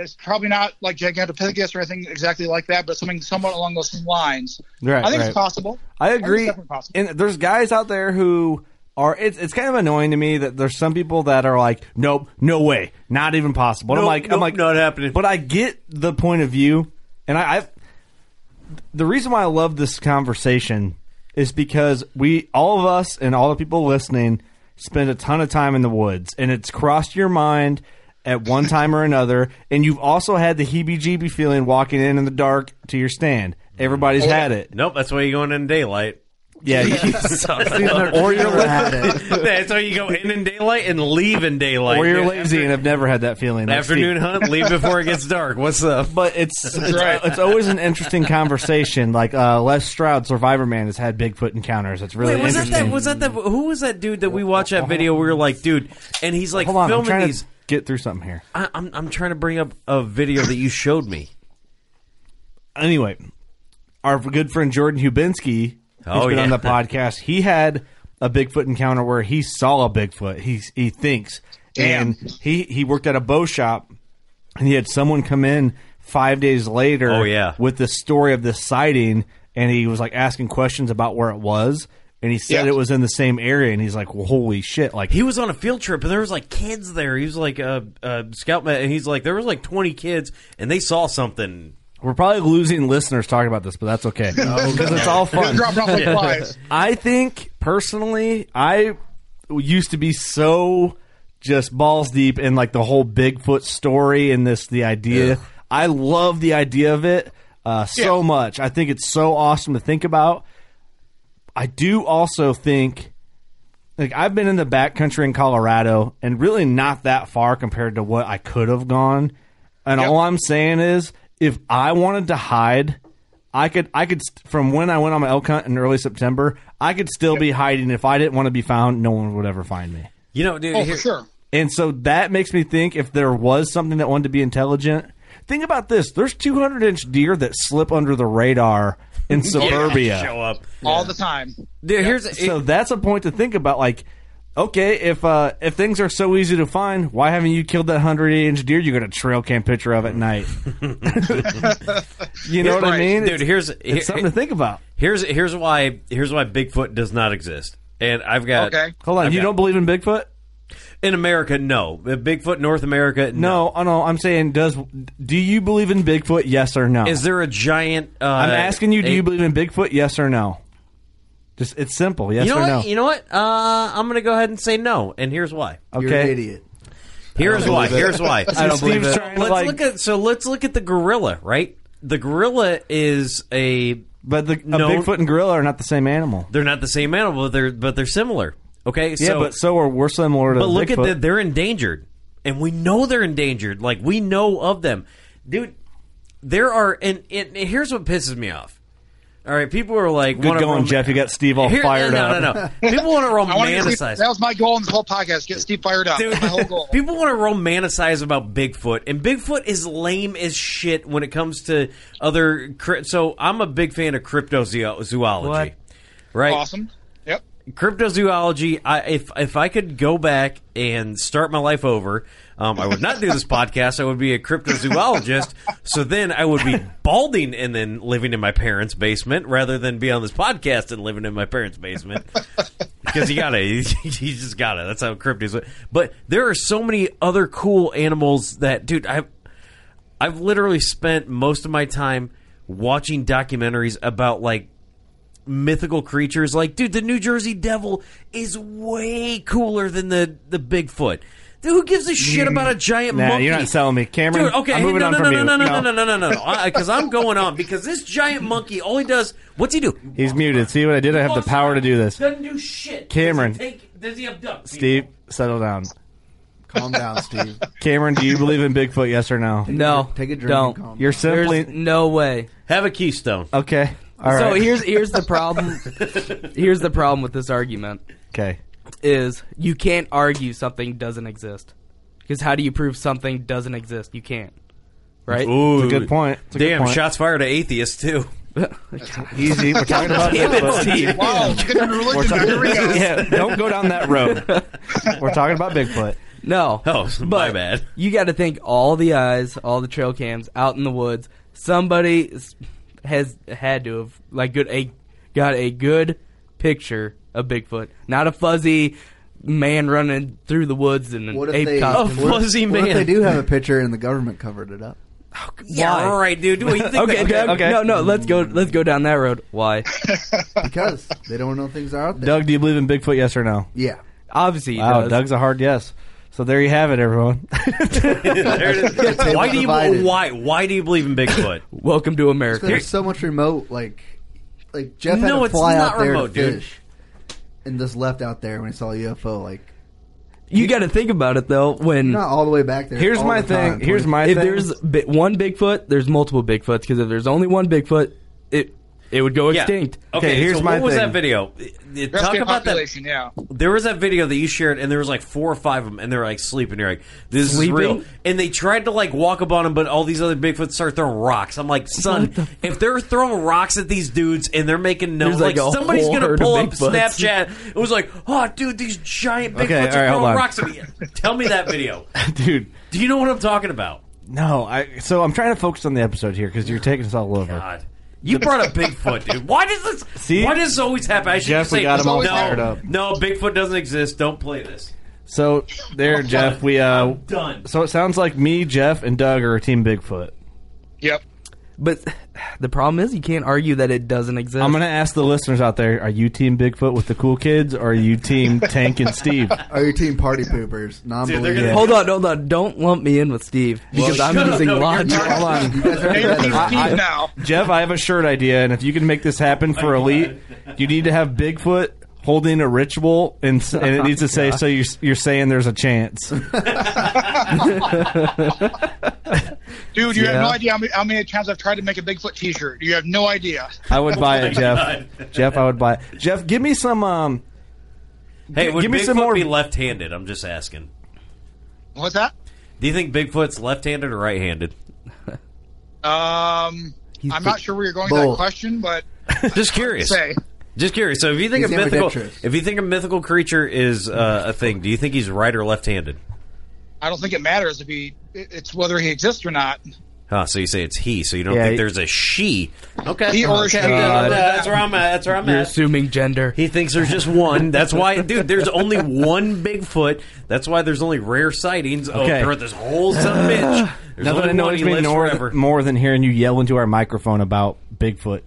It's probably not like Gigantopithecus or anything exactly like that, but something somewhat along those lines. Right, I think right. it's possible. I agree. definitely possible. And there's guys out there who are. It's it's kind of annoying to me that there's some people that are like, nope, no way, not even possible. And I'm Nope, like, I'm like, not happening. But I get the point of view, and I, I the reason why I love this conversation is because we, all of us, and all the people listening, spend a ton of time in the woods, and it's crossed your mind at one time or another, and you've also had the heebie-jeebie feeling walking in in the dark to your stand. Everybody's had it. Nope, that's why you're going in daylight. Yeah, you- or you're had it. That's why you go in in daylight and leave in daylight. or you're lazy and have never had that feeling. like Afternoon Steve. hunt, leave before it gets dark. What's up? But it's it's, right. it's always an interesting conversation. Like uh, Les Stroud, Survivorman, has had Bigfoot encounters. It's really Wait, was that interesting. that? Was that the? Who was that dude that we watched that video? We were like, dude, and he's like Hold on, I'm filming trying these. To get through something here. I, I'm I'm trying to bring up a video that you showed me. Anyway, our good friend Jordan Hubinski, who's Oh, been yeah. on the podcast, he had a Bigfoot encounter where he saw a Bigfoot. He he thinks, Damn. and he he worked at a bow shop, and he had someone come in five days later. Oh, yeah. with the story of this sighting, and he was like asking questions about where it was. And he said Yeah. it was in the same area, and he's like, well, "Holy shit!" Like He was on a field trip and there was like kids there. He was like a, a scout, man, and he's like there was like 20 kids and they saw something. We're probably losing listeners talking about this, but that's okay because it's all fun. like. I think personally, I used to be so just balls deep in like the whole Bigfoot story and this the idea. I love the idea of it uh, so Yeah. much. I think it's so awesome to think about. I do also think like I've been in the backcountry in Colorado and really not that far compared to what I could have gone. And Yep. all I'm saying is if I wanted to hide, I could I could from when I went on my elk hunt in early September, I could still be hiding if I didn't want to be found, no one would ever find me. You know, dude. Oh, here- for sure. And so that makes me think if there was something that wanted to be intelligent, think about this. There's 200 inch deer that slip under the radar in suburbia. show up. All the time. Dude, here's So that's a point to think about. Like, okay, if uh, if things are so easy to find, why haven't you killed that hundred inch deer you got a trail cam picture of at night? you know what I mean? dude. It's- Here's it's here- something to think about. here's here's why here's why Bigfoot does not exist. And I've got Okay. Hold on, I've you got- don't believe in Bigfoot? In America. No, Bigfoot North America. No. No, oh, no. I'm saying, does do you believe in Bigfoot? Yes or no? Is there a giant? Uh, I'm asking you, do a- you believe in Bigfoot? Yes or no? Just it's simple. Yes You know or what? no? You know what? Uh, I'm going to go ahead and say no, and here's why. okay. You're an idiot. Here's why. Here's why. I don't believe it. let's look at so let's look at the gorilla. Right, the gorilla is a But the a No. Bigfoot and gorilla are not the same animal. they're not the same animal, but they're but they're similar. Okay, Yeah, so but so are we're similar to but look Bigfoot. at that they're endangered, and we know they're endangered. Like we know of them, dude. There are and, and here's what pisses me off. All right, people are like, Good wanna going, rom- Jeff. You got Steve all Here- fired no, up. No, no, no. People want to I want to get Steve, romanticize. that was my goal in this whole podcast. Get Steve fired up. Dude, my whole goal. people want to romanticize about Bigfoot, and Bigfoot is lame as shit when it comes to other. So I'm a big fan of cryptozoology, What? right? Awesome. Cryptozoology. I, if if I could go back and start my life over, um, I would not do this podcast. I would be a cryptozoologist. so then I would be balding and then living in my parents' basement rather than be on this podcast and living in my parents' basement. Because you gotta, you just gotta. That's how cryptos. But there are so many other cool animals that, dude. I've I've literally spent most of my time watching documentaries about like mythical creatures. Like, dude, the New Jersey Devil is way cooler than the the Bigfoot. Dude, who gives a shit about a giant Nah, monkey? you're not selling me, Cameron. Dude, okay, I'm moving no, on no, from no, you. no, no, No. no, no, no, no, no, because I'm going on because this giant monkey, all he does, what's he do? He's muted. See what I did? I have the power to do this. Doesn't do shit. Cameron. Does he, take, does he abduct? people? Steve, settle down. Calm down, Steve. Cameron, do you believe in Bigfoot? Yes or no? No, Take a drink. don't. and calm You're simply There's no way. Have a keystone. okay. All so right. here's here's the problem. here's the problem with this argument okay. is you can't argue something doesn't exist. Because how do you prove something doesn't exist? You can't. Right? Ooh, It's a good point. It's a good Damn, point. shots fired at atheists too. Easy. We're talking about Damn it, Bigfoot. Steve. Wow, get into religion. Here we go. yeah, don't go down that road. We're talking about Bigfoot. No. Oh, my But bad. You got to think all the eyes, all the trail cams out in the woods. Somebody s- has had to have like good a got a good picture of Bigfoot, not a fuzzy man running through the woods in an What if ape they? costume. what, fuzzy what if man. they do have a picture and the government covered it up? Oh, yeah, Why? all right, dude. What do you think? Okay, that- Doug. okay. No, no. Let's go. Let's go down that road. Why? Because they don't know things are out there. Doug, do you believe in Bigfoot? Yes or no? Yeah. Obviously, he Wow, does. Doug's a hard yes. So there you have it, everyone. There it is. why do you divided. why why do you believe in Bigfoot? Welcome to America. There's so much remote, like, like Jeff had No, to it's fly not out there remote, to dude. fish, and just left out there when he saw a UFO. Like, You got to think about it though. When not all the way back there. Here's all my the thing. time, Here's my if thing. there's bi- one Bigfoot, there's multiple Bigfoots. Because if there's only one Bigfoot, it it would go Yeah. extinct. Okay, Okay, here's so my what was thing. that video? You Talk about that. population, yeah. There was that video that you shared, and there was like four or five of them, and they were like sleeping. You're like, "This Sleeping? is real." And they tried to like walk up on them, but all these other Bigfoots start throwing rocks. I'm like, "Son, if they're throwing rocks at these dudes and they're making no, There's like, like a somebody's whole gonna herd pull up Bigfoots. Snapchat." It was like, "Oh, dude, these giant Bigfoots Okay, are all right, hold throwing on. rocks at me." Tell me that video, dude. Do you know what I'm talking about? No, I. So I'm trying to focus on the episode here because you're taking us all over. God. You brought up Bigfoot, dude. Why does this? See? Why does this always happen? I should Jeff, just we say, got him all no, fired up. no, Bigfoot doesn't exist. Don't play this. So there, Jeff. We uh. Done. So it sounds like me, Jeff, and Doug are a Team Bigfoot. Yep. But the problem is, you can't argue that it doesn't exist. I'm gonna ask the listeners out there: Are you Team Bigfoot with the cool kids, or are you Team Tank and Steve? Are you team party poopers? Non-believers. gonna- Hold on, hold on. Don't lump me in with Steve because I'm shut using No, you're logic. not. Hold on. You guys are Hey, better. team, I- I- Jeff, I have a shirt idea, and if you can make this happen for Elite, you need to have Bigfoot holding a ritual, and, and it needs to say, "So you're, you're saying there's a chance." Dude, you Yeah. have no idea how many, how many times I've tried to make a Bigfoot T-shirt. You have no idea. I would buy it, Jeff. Jeff, I would buy it. Jeff, give me some. Um, Hey, G- would give me Bigfoot some more- be left-handed? I'm just asking. What's that? Do you think Bigfoot's left-handed or right-handed? Um, He's I'm big- not sure where you're going with that Both. question, but Just curious. say Just curious. So if you think He's a mythical, ambidextrous. if you think a mythical creature is uh, a thing, do you think he's right or left-handed? I don't think it matters if he. It's whether he exists or not. Huh, so you say it's he, so you don't Yeah, think he- there's a she. Okay. He or okay. she. yeah, That's where I'm at. That's where I'm You're at. assuming gender. He thinks there's just one. That's why, dude. There's only one Bigfoot. That's why there's only rare sightings. Oh, Okay. throughout this whole son of a bitch. There's nothing only one. annoys He me lives more, forever. more than hearing you yell into our microphone about Bigfoot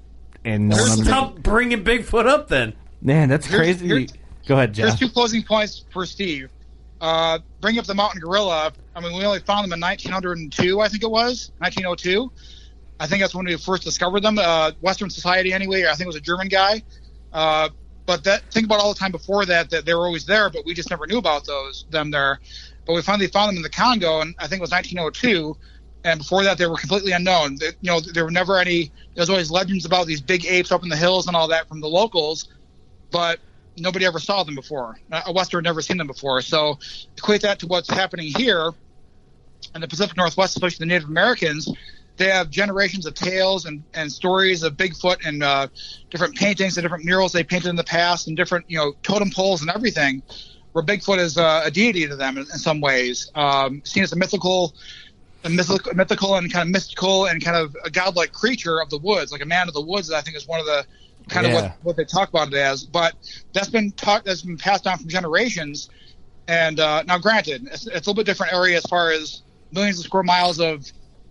and no one There's. Stop bringing Bigfoot up, then. Man, that's Here's- crazy. here's- Go ahead, There's Jeff. two closing points for Steve. Uh, bring up the mountain gorilla. I mean, we only found them in 1902, I think it was 1902. I think that's when we first discovered them. Uh, Western Society, anyway. I think it was a German guy. Uh, but that think about all the time before that that they were always there, but we just never knew about those them there. But we finally found them in the Congo, and I think it was 1902. And before that, they were completely unknown. They, you know, there were never any. There's always legends about these big apes up in the hills and all that from the locals, but nobody ever saw them before. A Westerner never seen them before. So equate that to what's happening here in the Pacific Northwest, especially the Native Americans. they have generations of tales and, and stories of Bigfoot and uh, different paintings and different murals they painted in the past and different you know totem poles and everything, where Bigfoot is uh, a deity to them in, in some ways, um, seen as a mythical. A mythical, mythical and kind of mystical and kind of a godlike creature of the woods, like a man of the woods. I think is one of the kind of what, what they talk about it as. But that's been taught, that's been passed down from generations. And uh, now, granted, it's, it's a little bit different area as far as millions of square miles of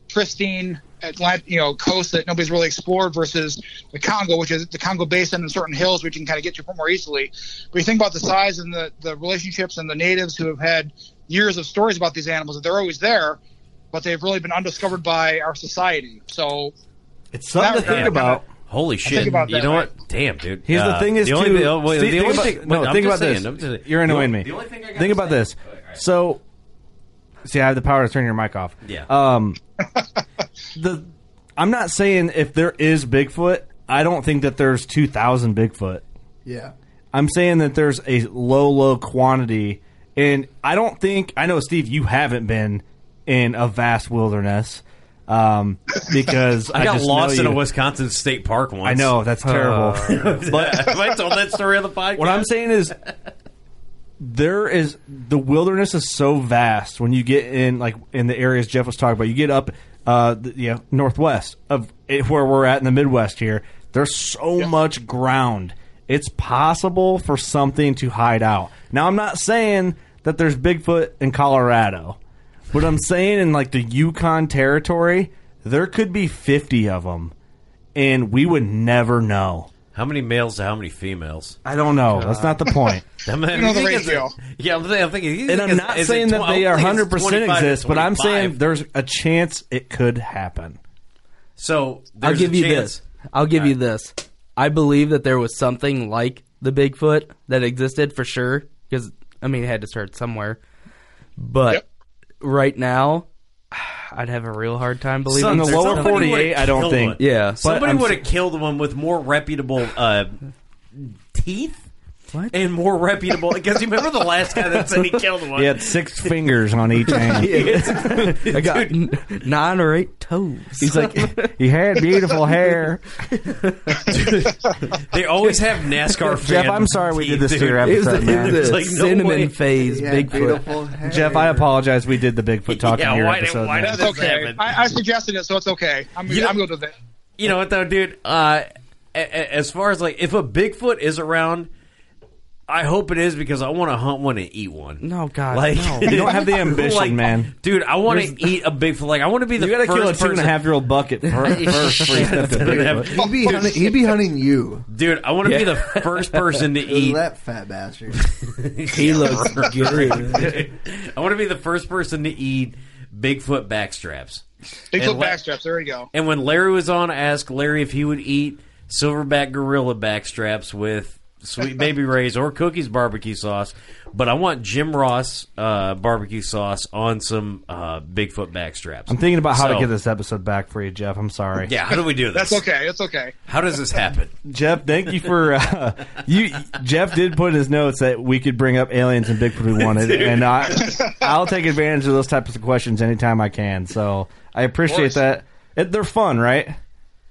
pristine Atlant- you know, coast that nobody's really explored versus the Congo, which is the Congo Basin and certain hills which you can kind of get to more easily. But you think about the size and the, the relationships and the natives who have had years of stories about these animals, that they're always there, but they've really been undiscovered by our society. So It's something to think yeah, about. Holy shit! about You that, know right? what? Damn, dude. Here's the Uh, thing is the only, too. the, well, Steve, the only thing. no, think about saying, this. just- You're annoying me. The only thing I gotta think about say- this. So, see, I have the power to turn your mic off. Yeah. Um, the I'm not saying if there is Bigfoot, I don't think that there's two thousand Bigfoot. Yeah. I'm saying that there's a low, low quantity, and I don't think I know, Steve. You haven't been in a vast wilderness um, because I got just lost know in a. Wisconsin state park once. I know that's terrible. but have I told that story on the podcast? What I'm saying is, there is the wilderness is so vast when you get in like in the areas Jeff was talking about. You get up, uh, the, you know, northwest of it, where we're at in the Midwest here. There's so much ground. It's possible for something to hide out. Now, I'm not saying that there's Bigfoot in Colorado, but I'm saying in like the Yukon territory, there could be 50 of them, and we would never know. How many males to how many females? I don't know. That's not the point. I mean, You know the think it's- ratio. Yeah, I'm thinking. I'm thinking and I'm is- not is it saying that tw- they I are don't think hundred it's percent 25 to exist, but I'm 25. saying there's a chance it could happen. So I'll there's give a you chance. this. I'll give you this. I believe that there was something like the Bigfoot that existed for sure because I mean it had to start somewhere. But Yep. Right now, I'd have a real hard time believing In the there's lower something- 48, I don't killed think. one. Yeah. Somebody I'm would have killed one with more reputable uh, teeth. What? And more reputable because you remember the last guy that said he killed one. He had six fingers on each hand. I got n- nine or eight toes. He's like, he had beautiful hair. They always have NASCAR fans. Jeff, I'm sorry we did this to your it was, episode, it man. was a It's like, no cinnamon way. phase Bigfoot. beautiful. Jeff, I apologize. We did the Bigfoot talk Yeah, on your why did- episode. why man. did- that's This okay. happened. I, I suggested it, so it's okay. I'm, You know- I'm good with it. You know what though, dude? Uh, a- a- as far as like, if a Bigfoot is around, I hope it is because I want to hunt one and eat one. No, God, Like no. You don't have the ambition, Like, man. dude. I want to eat a Bigfoot. Like I want to be the You got to first kill a two and a half year old bucket fir- first before step to Bigfoot. He'd be, hunting, he'd be hunting you. Dude, I want to be the first person to eat. that fat bastard. he looks good. I want to be the first person to eat Bigfoot backstraps. Bigfoot And let- backstraps. There we go. And when Larry was on, I asked Larry if he would eat silverback gorilla backstraps with Sweet Baby Ray's or Cookies barbecue sauce. But I want Jim Ross uh, barbecue sauce on some uh, Bigfoot backstraps. I'm thinking about how to get this episode back for you, Jeff. I'm sorry. Yeah, how do we do this? That's okay. It's okay. How does this happen? Jeff, thank you for uh, you. Jeff did put in his notes that we could bring up aliens and Bigfoot we wanted, and I, I'll take advantage of those types of questions anytime I can. So I appreciate that. It, they're fun, right?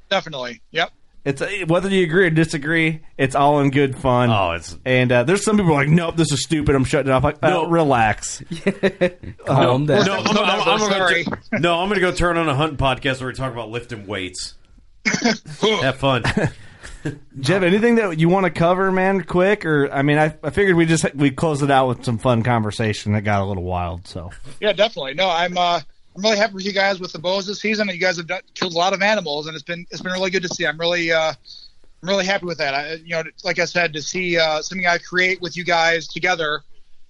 Definitely. Yep. It's whether you agree or disagree, it's all in good fun. Oh, it's and uh, there's some people like, nope, this is stupid. I'm shutting it off. Like, no, relax. Calm down. no. I'm, I'm, I'm, I'm sorry. gonna, no, I'm going to go turn on a hunting podcast where we talk about lifting weights. Have fun. Jeff, anything that you want to cover, man, quick? Or I mean, I, I figured we just we close it out with some fun conversation that got a little wild. So Yeah, definitely. No, I'm uh, I'm really happy with you guys with the bows this season. You guys have done, killed a lot of animals, and it's been it's been really good to see. I'm really uh, I'm really happy with that. I, you know, like I said, to see uh, something I create with you guys together.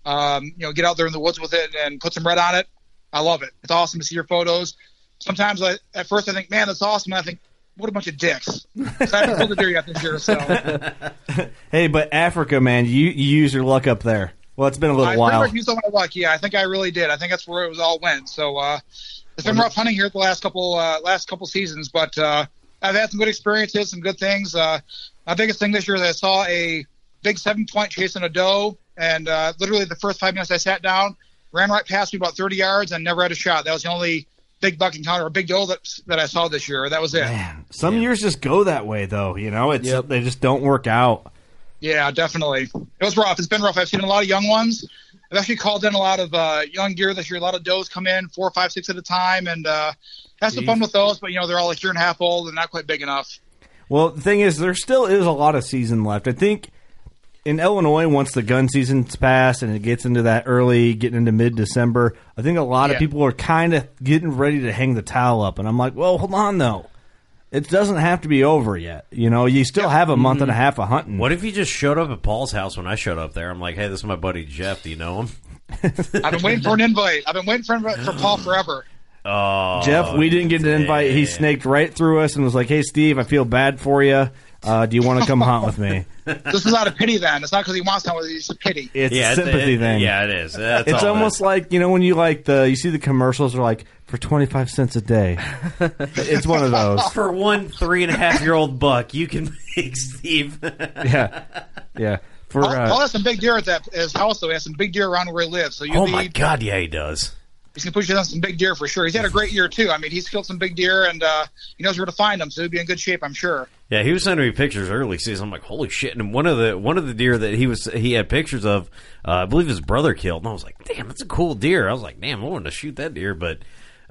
Um, you know, get out there in the woods with it and put some red on it. I love it. It's awesome to see your photos. Sometimes I, at first I think, man, that's awesome. And I think, what a bunch of dicks. I haven't killed a deer yet this year, so hey, but Africa, man, you, you use your luck up there. Well, it's been a little pretty while. much used all my luck. Yeah, I think I really did. I think that's where it was all went. So uh, it's been rough hunting here the last couple uh, last couple seasons, but uh, I've had some good experiences, some good things. Uh, my biggest thing this year is I saw a big seven point chasing a doe, and uh, literally the first five minutes I sat down, ran right past me about 30 yards, and never had a shot. That was the only big buck encounter, a big doe that that I saw this year. That was it. Some years just go that way, though. You know, it's they just don't work out. Yeah, definitely. It was rough. It's been rough. I've seen a lot of young ones. I've actually called in a lot of uh, young deer this year. A lot of does come in, four, five, six at a time, and uh, had some fun with those. But you know, they're all like year and a half old and not quite big enough. Well, the thing is, there still is a lot of season left. I think in Illinois, once the gun season's passed and it gets into that early, getting into mid December, I think a lot of people are kind of getting ready to hang the towel up. And I'm like, well, hold on though. It doesn't have to be over yet. You know, you still have a month and a mm-hmm. half of hunting. What if you just showed up at Paul's house when I showed up there? I'm like, hey, this is my buddy Jeff. Do you know him? I've been waiting for an invite. I've been waiting for for Paul forever. Oh, Jeff, we didn't get an invite. He snaked right through us and was like, "Hey, Steve, I feel bad for you. Uh, do you want to come hunt with me?" This is out of pity. Then it's not because he wants to. It's a pity. It's Yeah, a it's- sympathy it- thing. yeah, it is. That's it's all it almost like you know when you like the you see the commercials are like for twenty five cents a day. it's one of those. For one three and a half year old buck, you can make Steve. Yeah, yeah. For Paul, Paul uh, has some big deer at that his house. Though he has some big deer around where he lives. So you oh be, my god, yeah, he does. He's gonna put you on some big deer for sure. He's had a great year too. I mean, he's killed some big deer and uh, he knows where to find them. So he'll be in good shape, I'm sure. Yeah, he was sending me pictures early season. I'm like, holy shit! And one of the one of the deer that he was he had pictures of, uh, I believe his brother killed. And I was like, damn, that's a cool deer. I was like, damn, I wanted to shoot that deer, but.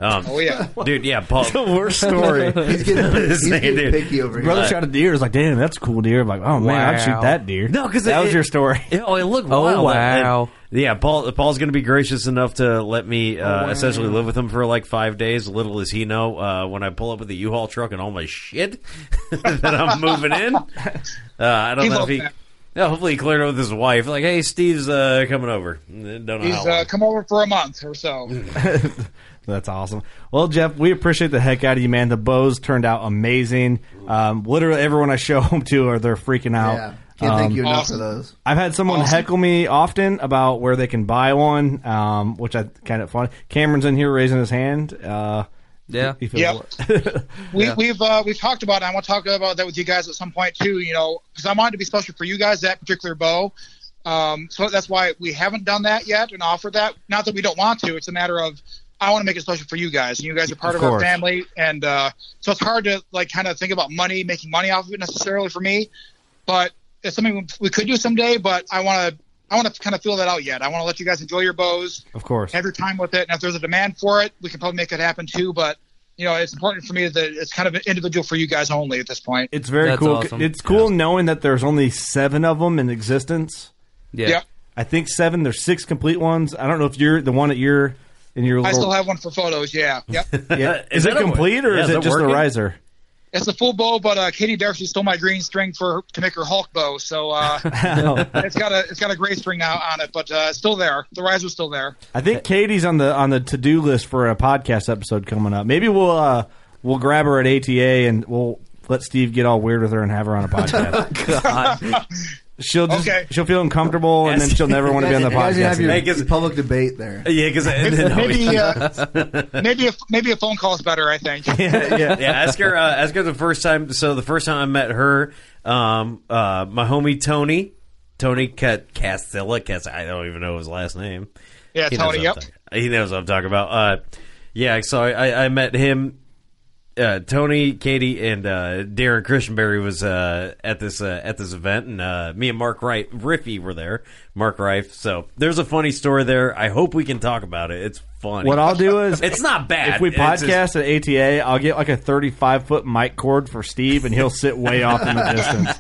Um, Oh yeah, dude, yeah, Paul. the worst story. He's getting, he's Saying, getting dude. picky over here. brother shot a deer. It's like, damn, that's a cool deer. I'm like, oh man, I'd shoot that deer. No, because that it- was your story. Yeah, Oh, it looked Oh, wild. wow. And- yeah, Paul. Paul's going to be gracious enough to let me uh, wow. essentially live with him for like five days. Little does he know uh, when I pull up with the U-Haul truck and all my shit that I'm moving in. Uh, I don't He know if he. that. Yeah, hopefully he cleared it with his wife. Like, hey, Steve's uh, coming over. Don't know he's how long. uh, come over for a month or so. That's awesome. Well, Jeff, we appreciate the heck out of you, man. The bows turned out amazing. Um, literally, everyone I show them to are they're freaking out. Yeah, can't thank Um, you enough awesome. for those. I've had someone Awesome. heckle me often about where they can buy one, um, which I kind of fun. Cameron's in here raising his hand. Uh, Yeah. he Yep. We, Yeah. We've uh, we've talked about. it. I want to talk about that with you guys at some point too. You know, because I wanted to be special for you guys that particular bow. Um, so that's why we haven't done that yet and offered that. Not that we don't want to. It's a matter of I want to make it special for you guys, and you guys are part Of of, our family. And uh, so it's hard to like kind of think about money, making money off of it necessarily for me. But it's something we could do someday. But I want to. I want to kind of feel that out yet. I want to let you guys enjoy your bows, of course. have your time with it, and if there's a demand for it, we can probably make it happen too. But you know, it's important for me that it's kind of an individual for you guys only at this point. It's very That's cool. awesome. It's cool knowing that there's only seven of them in existence. Yeah. Yep. I think seven. There's six complete ones. I don't know if you're the one that you're in your I still have one for photos. Yeah, yep. yeah. Is Is, it that a- complete or yeah, is is it that just a working? riser? it's a full bow, but uh, Katie Darcy stole my green string for to make her Hulk bow, so uh, it's got a it's got a gray string now on it, but uh, still there. The riser's still there. I think Katie's on the on the to do list for a podcast episode coming up. Maybe we'll uh, we'll grab her at ATA and we'll let Steve get all weird with her and have her on a podcast. God. she'll just Okay. she'll feel uncomfortable and then she'll never want to be on the guys can podcast. have your Hey, 'cause- public debate there. Yeah, because Maybe uh, maybe a, maybe a phone call is better. I think. yeah, yeah. yeah, ask her. Uh, ask her the first time. So the first time I met her, um, uh, my homie Tony, Tony Cat Castilla. Cast, I don't even know his last name. Yeah, He knows Tony. what Yep. I'm talking- He knows what I'm talking about. Uh, yeah, so I, I, I met him. Uh, Tony, Katie, and uh, Darrin Christenberry was uh, at this uh, at this event, and uh, me and Mark Wright, Riffy, were there. Mark Rife. So there's a funny story there. I hope we can talk about it. It's funny. What I'll do is it's not bad. if we It's just- podcast at ATA, I'll get like a 35 foot mic cord for Steve, and he'll sit way off in the distance.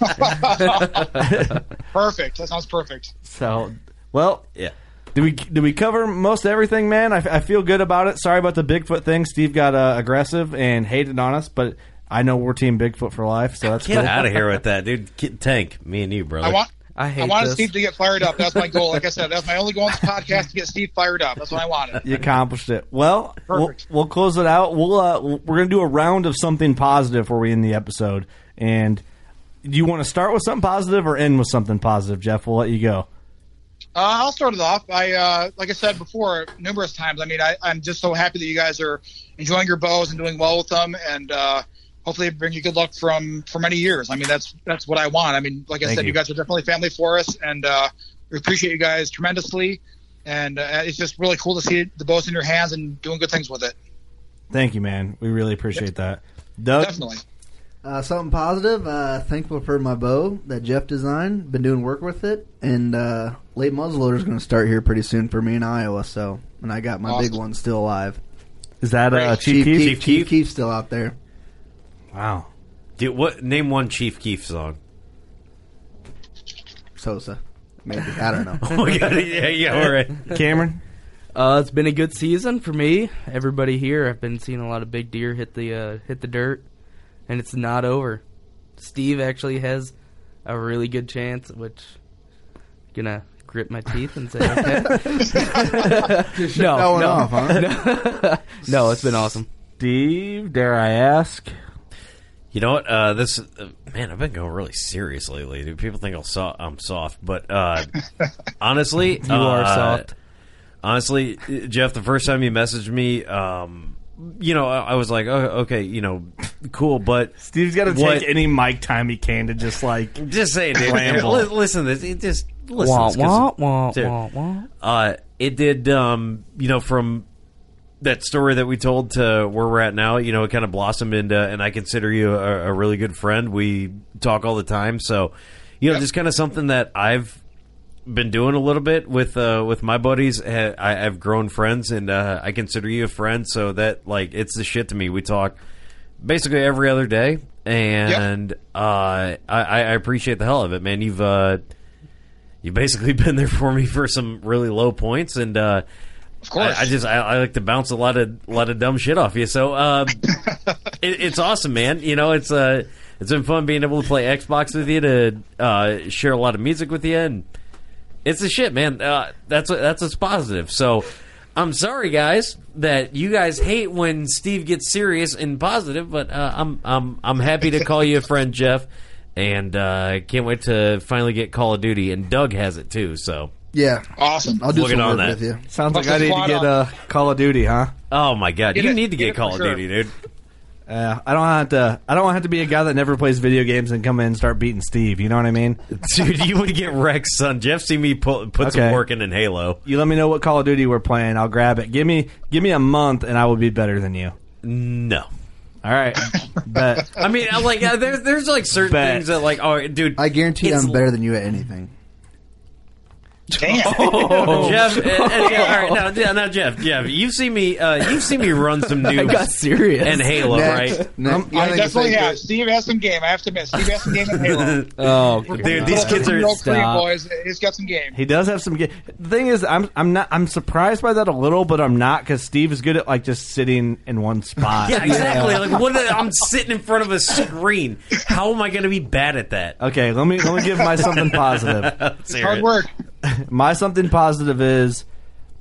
Perfect. That sounds perfect. So, well, yeah. Did we did we cover most everything, man? I, I feel good about it. Sorry about the Bigfoot thing. Steve got uh, aggressive and hated on us, but I know we're team Bigfoot for life, so that's Get cool. out of here with that, dude. Get, tank me and you, brother. I want. I hate I wanted this. Steve to get fired up. That's my goal. Like I said, that's my only goal on this podcast to get Steve fired up. That's what I wanted. You accomplished it. Well, we'll, Perfect. we'll close it out. We'll uh, we're gonna do a round of something positive before we end the episode. And do you want to start with something positive or end with something positive, Jeff? We'll let you go. Uh, I'll start it off. I, uh, like I said before, numerous times. I mean, I, I'm just so happy that you guys are enjoying your bows and doing well with them, and uh, hopefully bring you good luck from for many years. I mean, that's that's what I want. I mean, like I Thank said, you. you. guys are definitely family for us, and uh, we appreciate you guys tremendously. And uh, it's just really cool to see the bows in your hands and doing good things with it. Thank you, man. We really appreciate that. Doug, Definitely. Uh, something positive. Uh, thankful for my bow that Jeff designed. Been doing work with it, and uh, late muzzleloader is going to start here pretty soon for me in Iowa. So, and I got my big one still alive. is that uh, Chief, Chief Keef? Keef, Chief Chief Keef? Still out there. Wow. Dude, what? Name one Chief Keef song. Sosa, maybe I don't know. Oh my god! Yeah, yeah, all right. Cameron? Uh, it's been a good season for me. Everybody here, I've been seeing a lot of big deer hit the uh, hit the dirt, and it's not over. Steve actually has a really good chance, which I'm gonna grit my teeth and say, okay. no, showing no, off, huh? no, no, it's been awesome. Steve, dare I ask? You know what? Uh, this uh, man, I've been going really serious lately. Dude. People think I'm, so- I'm soft, but uh, honestly, You are uh, soft. Honestly, Jeff, the first time you messaged me, um, you know, I, I was like, oh, okay, you know, cool, but Steve's got to What- take any mic time he can to just like. just saying, dude. Ramble. li- listen, to this it just listen. Wah, to this 'cause- wah, wah, Dude, wah, wah. Uh, it did, um, you know, from that story that we told to where we're at now, you know, it kind of blossomed into, and I consider you a, a really good friend. We talk all the time, so you know, just kind of something that I've been doing a little bit with uh, with my buddies. Uh, I, I've grown friends, and uh, I consider you a friend. So that like it's the shit to me. We talk basically every other day, and uh, I, I appreciate the hell of it, man. You've uh, you've basically been there for me for some really low points, and uh, Of course. I, I just I, I like to bounce a lot of a lot of dumb shit off you. So uh, it, it's awesome, man. You know, it's uh, it's been fun being able to play Xbox with you, to uh, share a lot of music with you, and it's the shit, man. Uh, that's what, that's what's positive. So. I'm sorry, guys, that you guys hate when Steve gets serious and positive, but uh, I'm I'm I'm happy to call you a friend, Jeff, and uh, can't wait to finally get Call of Duty. And Doug has it too, so Yeah, Awesome. I'll do Looking some on work that. with you. Sounds like Must I need to squad get up. uh, Call of Duty, huh? oh my god, Get you it- need to get get, it Call for of sure. Duty, dude. Uh, I don't have to. I don't want to have to be a guy that never plays video games and come in and start beating Steve. You know what I mean? Dude, you would get wrecked, son. Jeff see me put, put some Okay. work in in Halo. You let me know what Call of Duty we're playing. I'll grab it. Give me give me a month and I will be better than you. No. All right, but I mean, I like uh, there's there's like certain Bet. things that like oh dude, I guarantee It's I'm better than you at anything. Damn. Jeff. uh, uh, yeah, all right, now, yeah, now Jeff, Jeff, you've seen me, uh, you've seen me run some I got noobs serious. and Halo, Next. right? Next. I definitely have. good. Steve has some game. I have to admit. Steve has some game in Halo. oh, Dude, these kids are Real Korean stop. boys. He's got some game. He does have some. game. the thing is, I'm I'm not. I'm surprised by that a little, but I'm not because Steve is good at like just sitting in one spot. Yeah, exactly. Like what? I'm sitting in front of a screen. How am I going to be bad at that? Okay, let me let me give my something positive. Hard it. work. My something positive is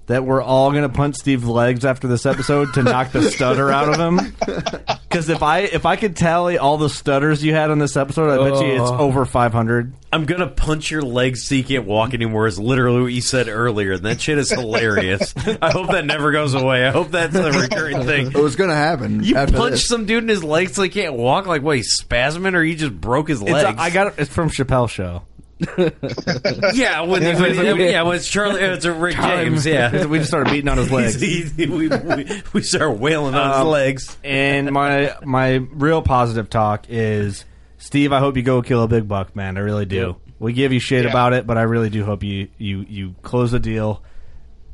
that we're all gonna punch Steve's legs after this episode to knock the stutter out of him. Because if I if I could tally all the stutters you had on this episode, I bet you it's oh. over 500. I'm gonna punch your legs so you can't walk anymore. Is literally what you said earlier. That shit is hilarious. I hope that never goes away. I hope that's a recurring thing. It was gonna happen. You after punched this. some dude in his legs so he can't walk. Like what? He's spasming, or he just broke his It's legs? a, I got it. It's from Chappelle Show. yeah, when, when- yeah, when it's Charlie, it's a Rick James. Yeah, we just started beating on his legs. He- we, we, we started wailing on his Um, legs. And my my real positive talk is Steve. I hope you go kill a big buck, man. I really do. We give you shit Yeah. about it, but I really do hope you you you close the deal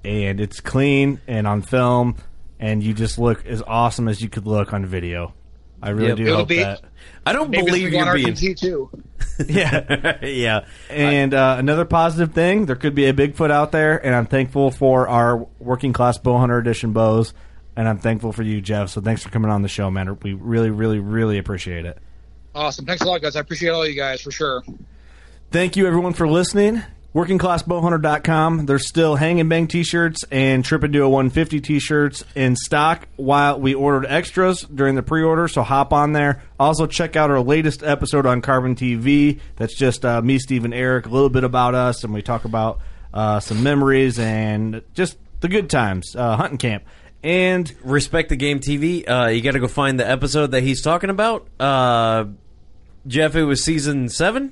and it's clean and on film, and you just look as awesome as you could look on video. I really Yep. do It'll hope be- that. I don't Maybe believe it's on you're being. RTT too. Yeah. yeah, And uh, another positive thing, there could be a Bigfoot out there, and I'm thankful for our working class bow hunter edition bows, and I'm thankful for you, Jeff. So thanks for coming on the show, man. We really, really, really appreciate it. Awesome. Thanks a lot, guys. I appreciate all you guys for sure. Thank you, everyone, for listening. WorkingClassBowhunter.com. There's still Hang and Bang t-shirts and Trip Into a 150 t-shirts in stock while we ordered extras during the pre-order, so hop on there. Also, check out our latest episode on CarbonTV. That's just uh, me, Steve, and Eric, a little bit about us, and we talk about uh, some memories and just the good times, uh, hunting camp. And respect the game TV. Uh, you got to go find the episode that he's talking about. Uh, Jeff, it was season seven.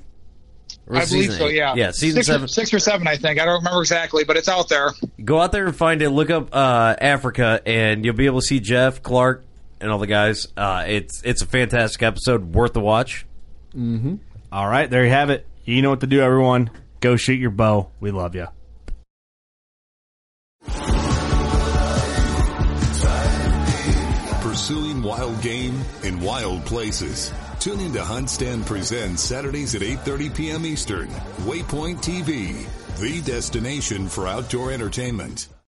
Or I believe season so. eight? Yeah. yeah, season six seven. Or, six or seven, I think. I don't remember exactly, but it's out there. Go out there and find it. Look up uh, Africa, and you'll be able to see Jeff Clark, and all the guys. Uh, it's it's a fantastic episode, worth the watch. Mm-hmm. All right, there you have it. You know what to do, everyone. Go shoot your bow. We love you. Pursuing wild game in wild places. Tune in to Hunt Stand Presents Saturdays at 8.30 p.m. Eastern. Waypoint TV, the destination for outdoor entertainment.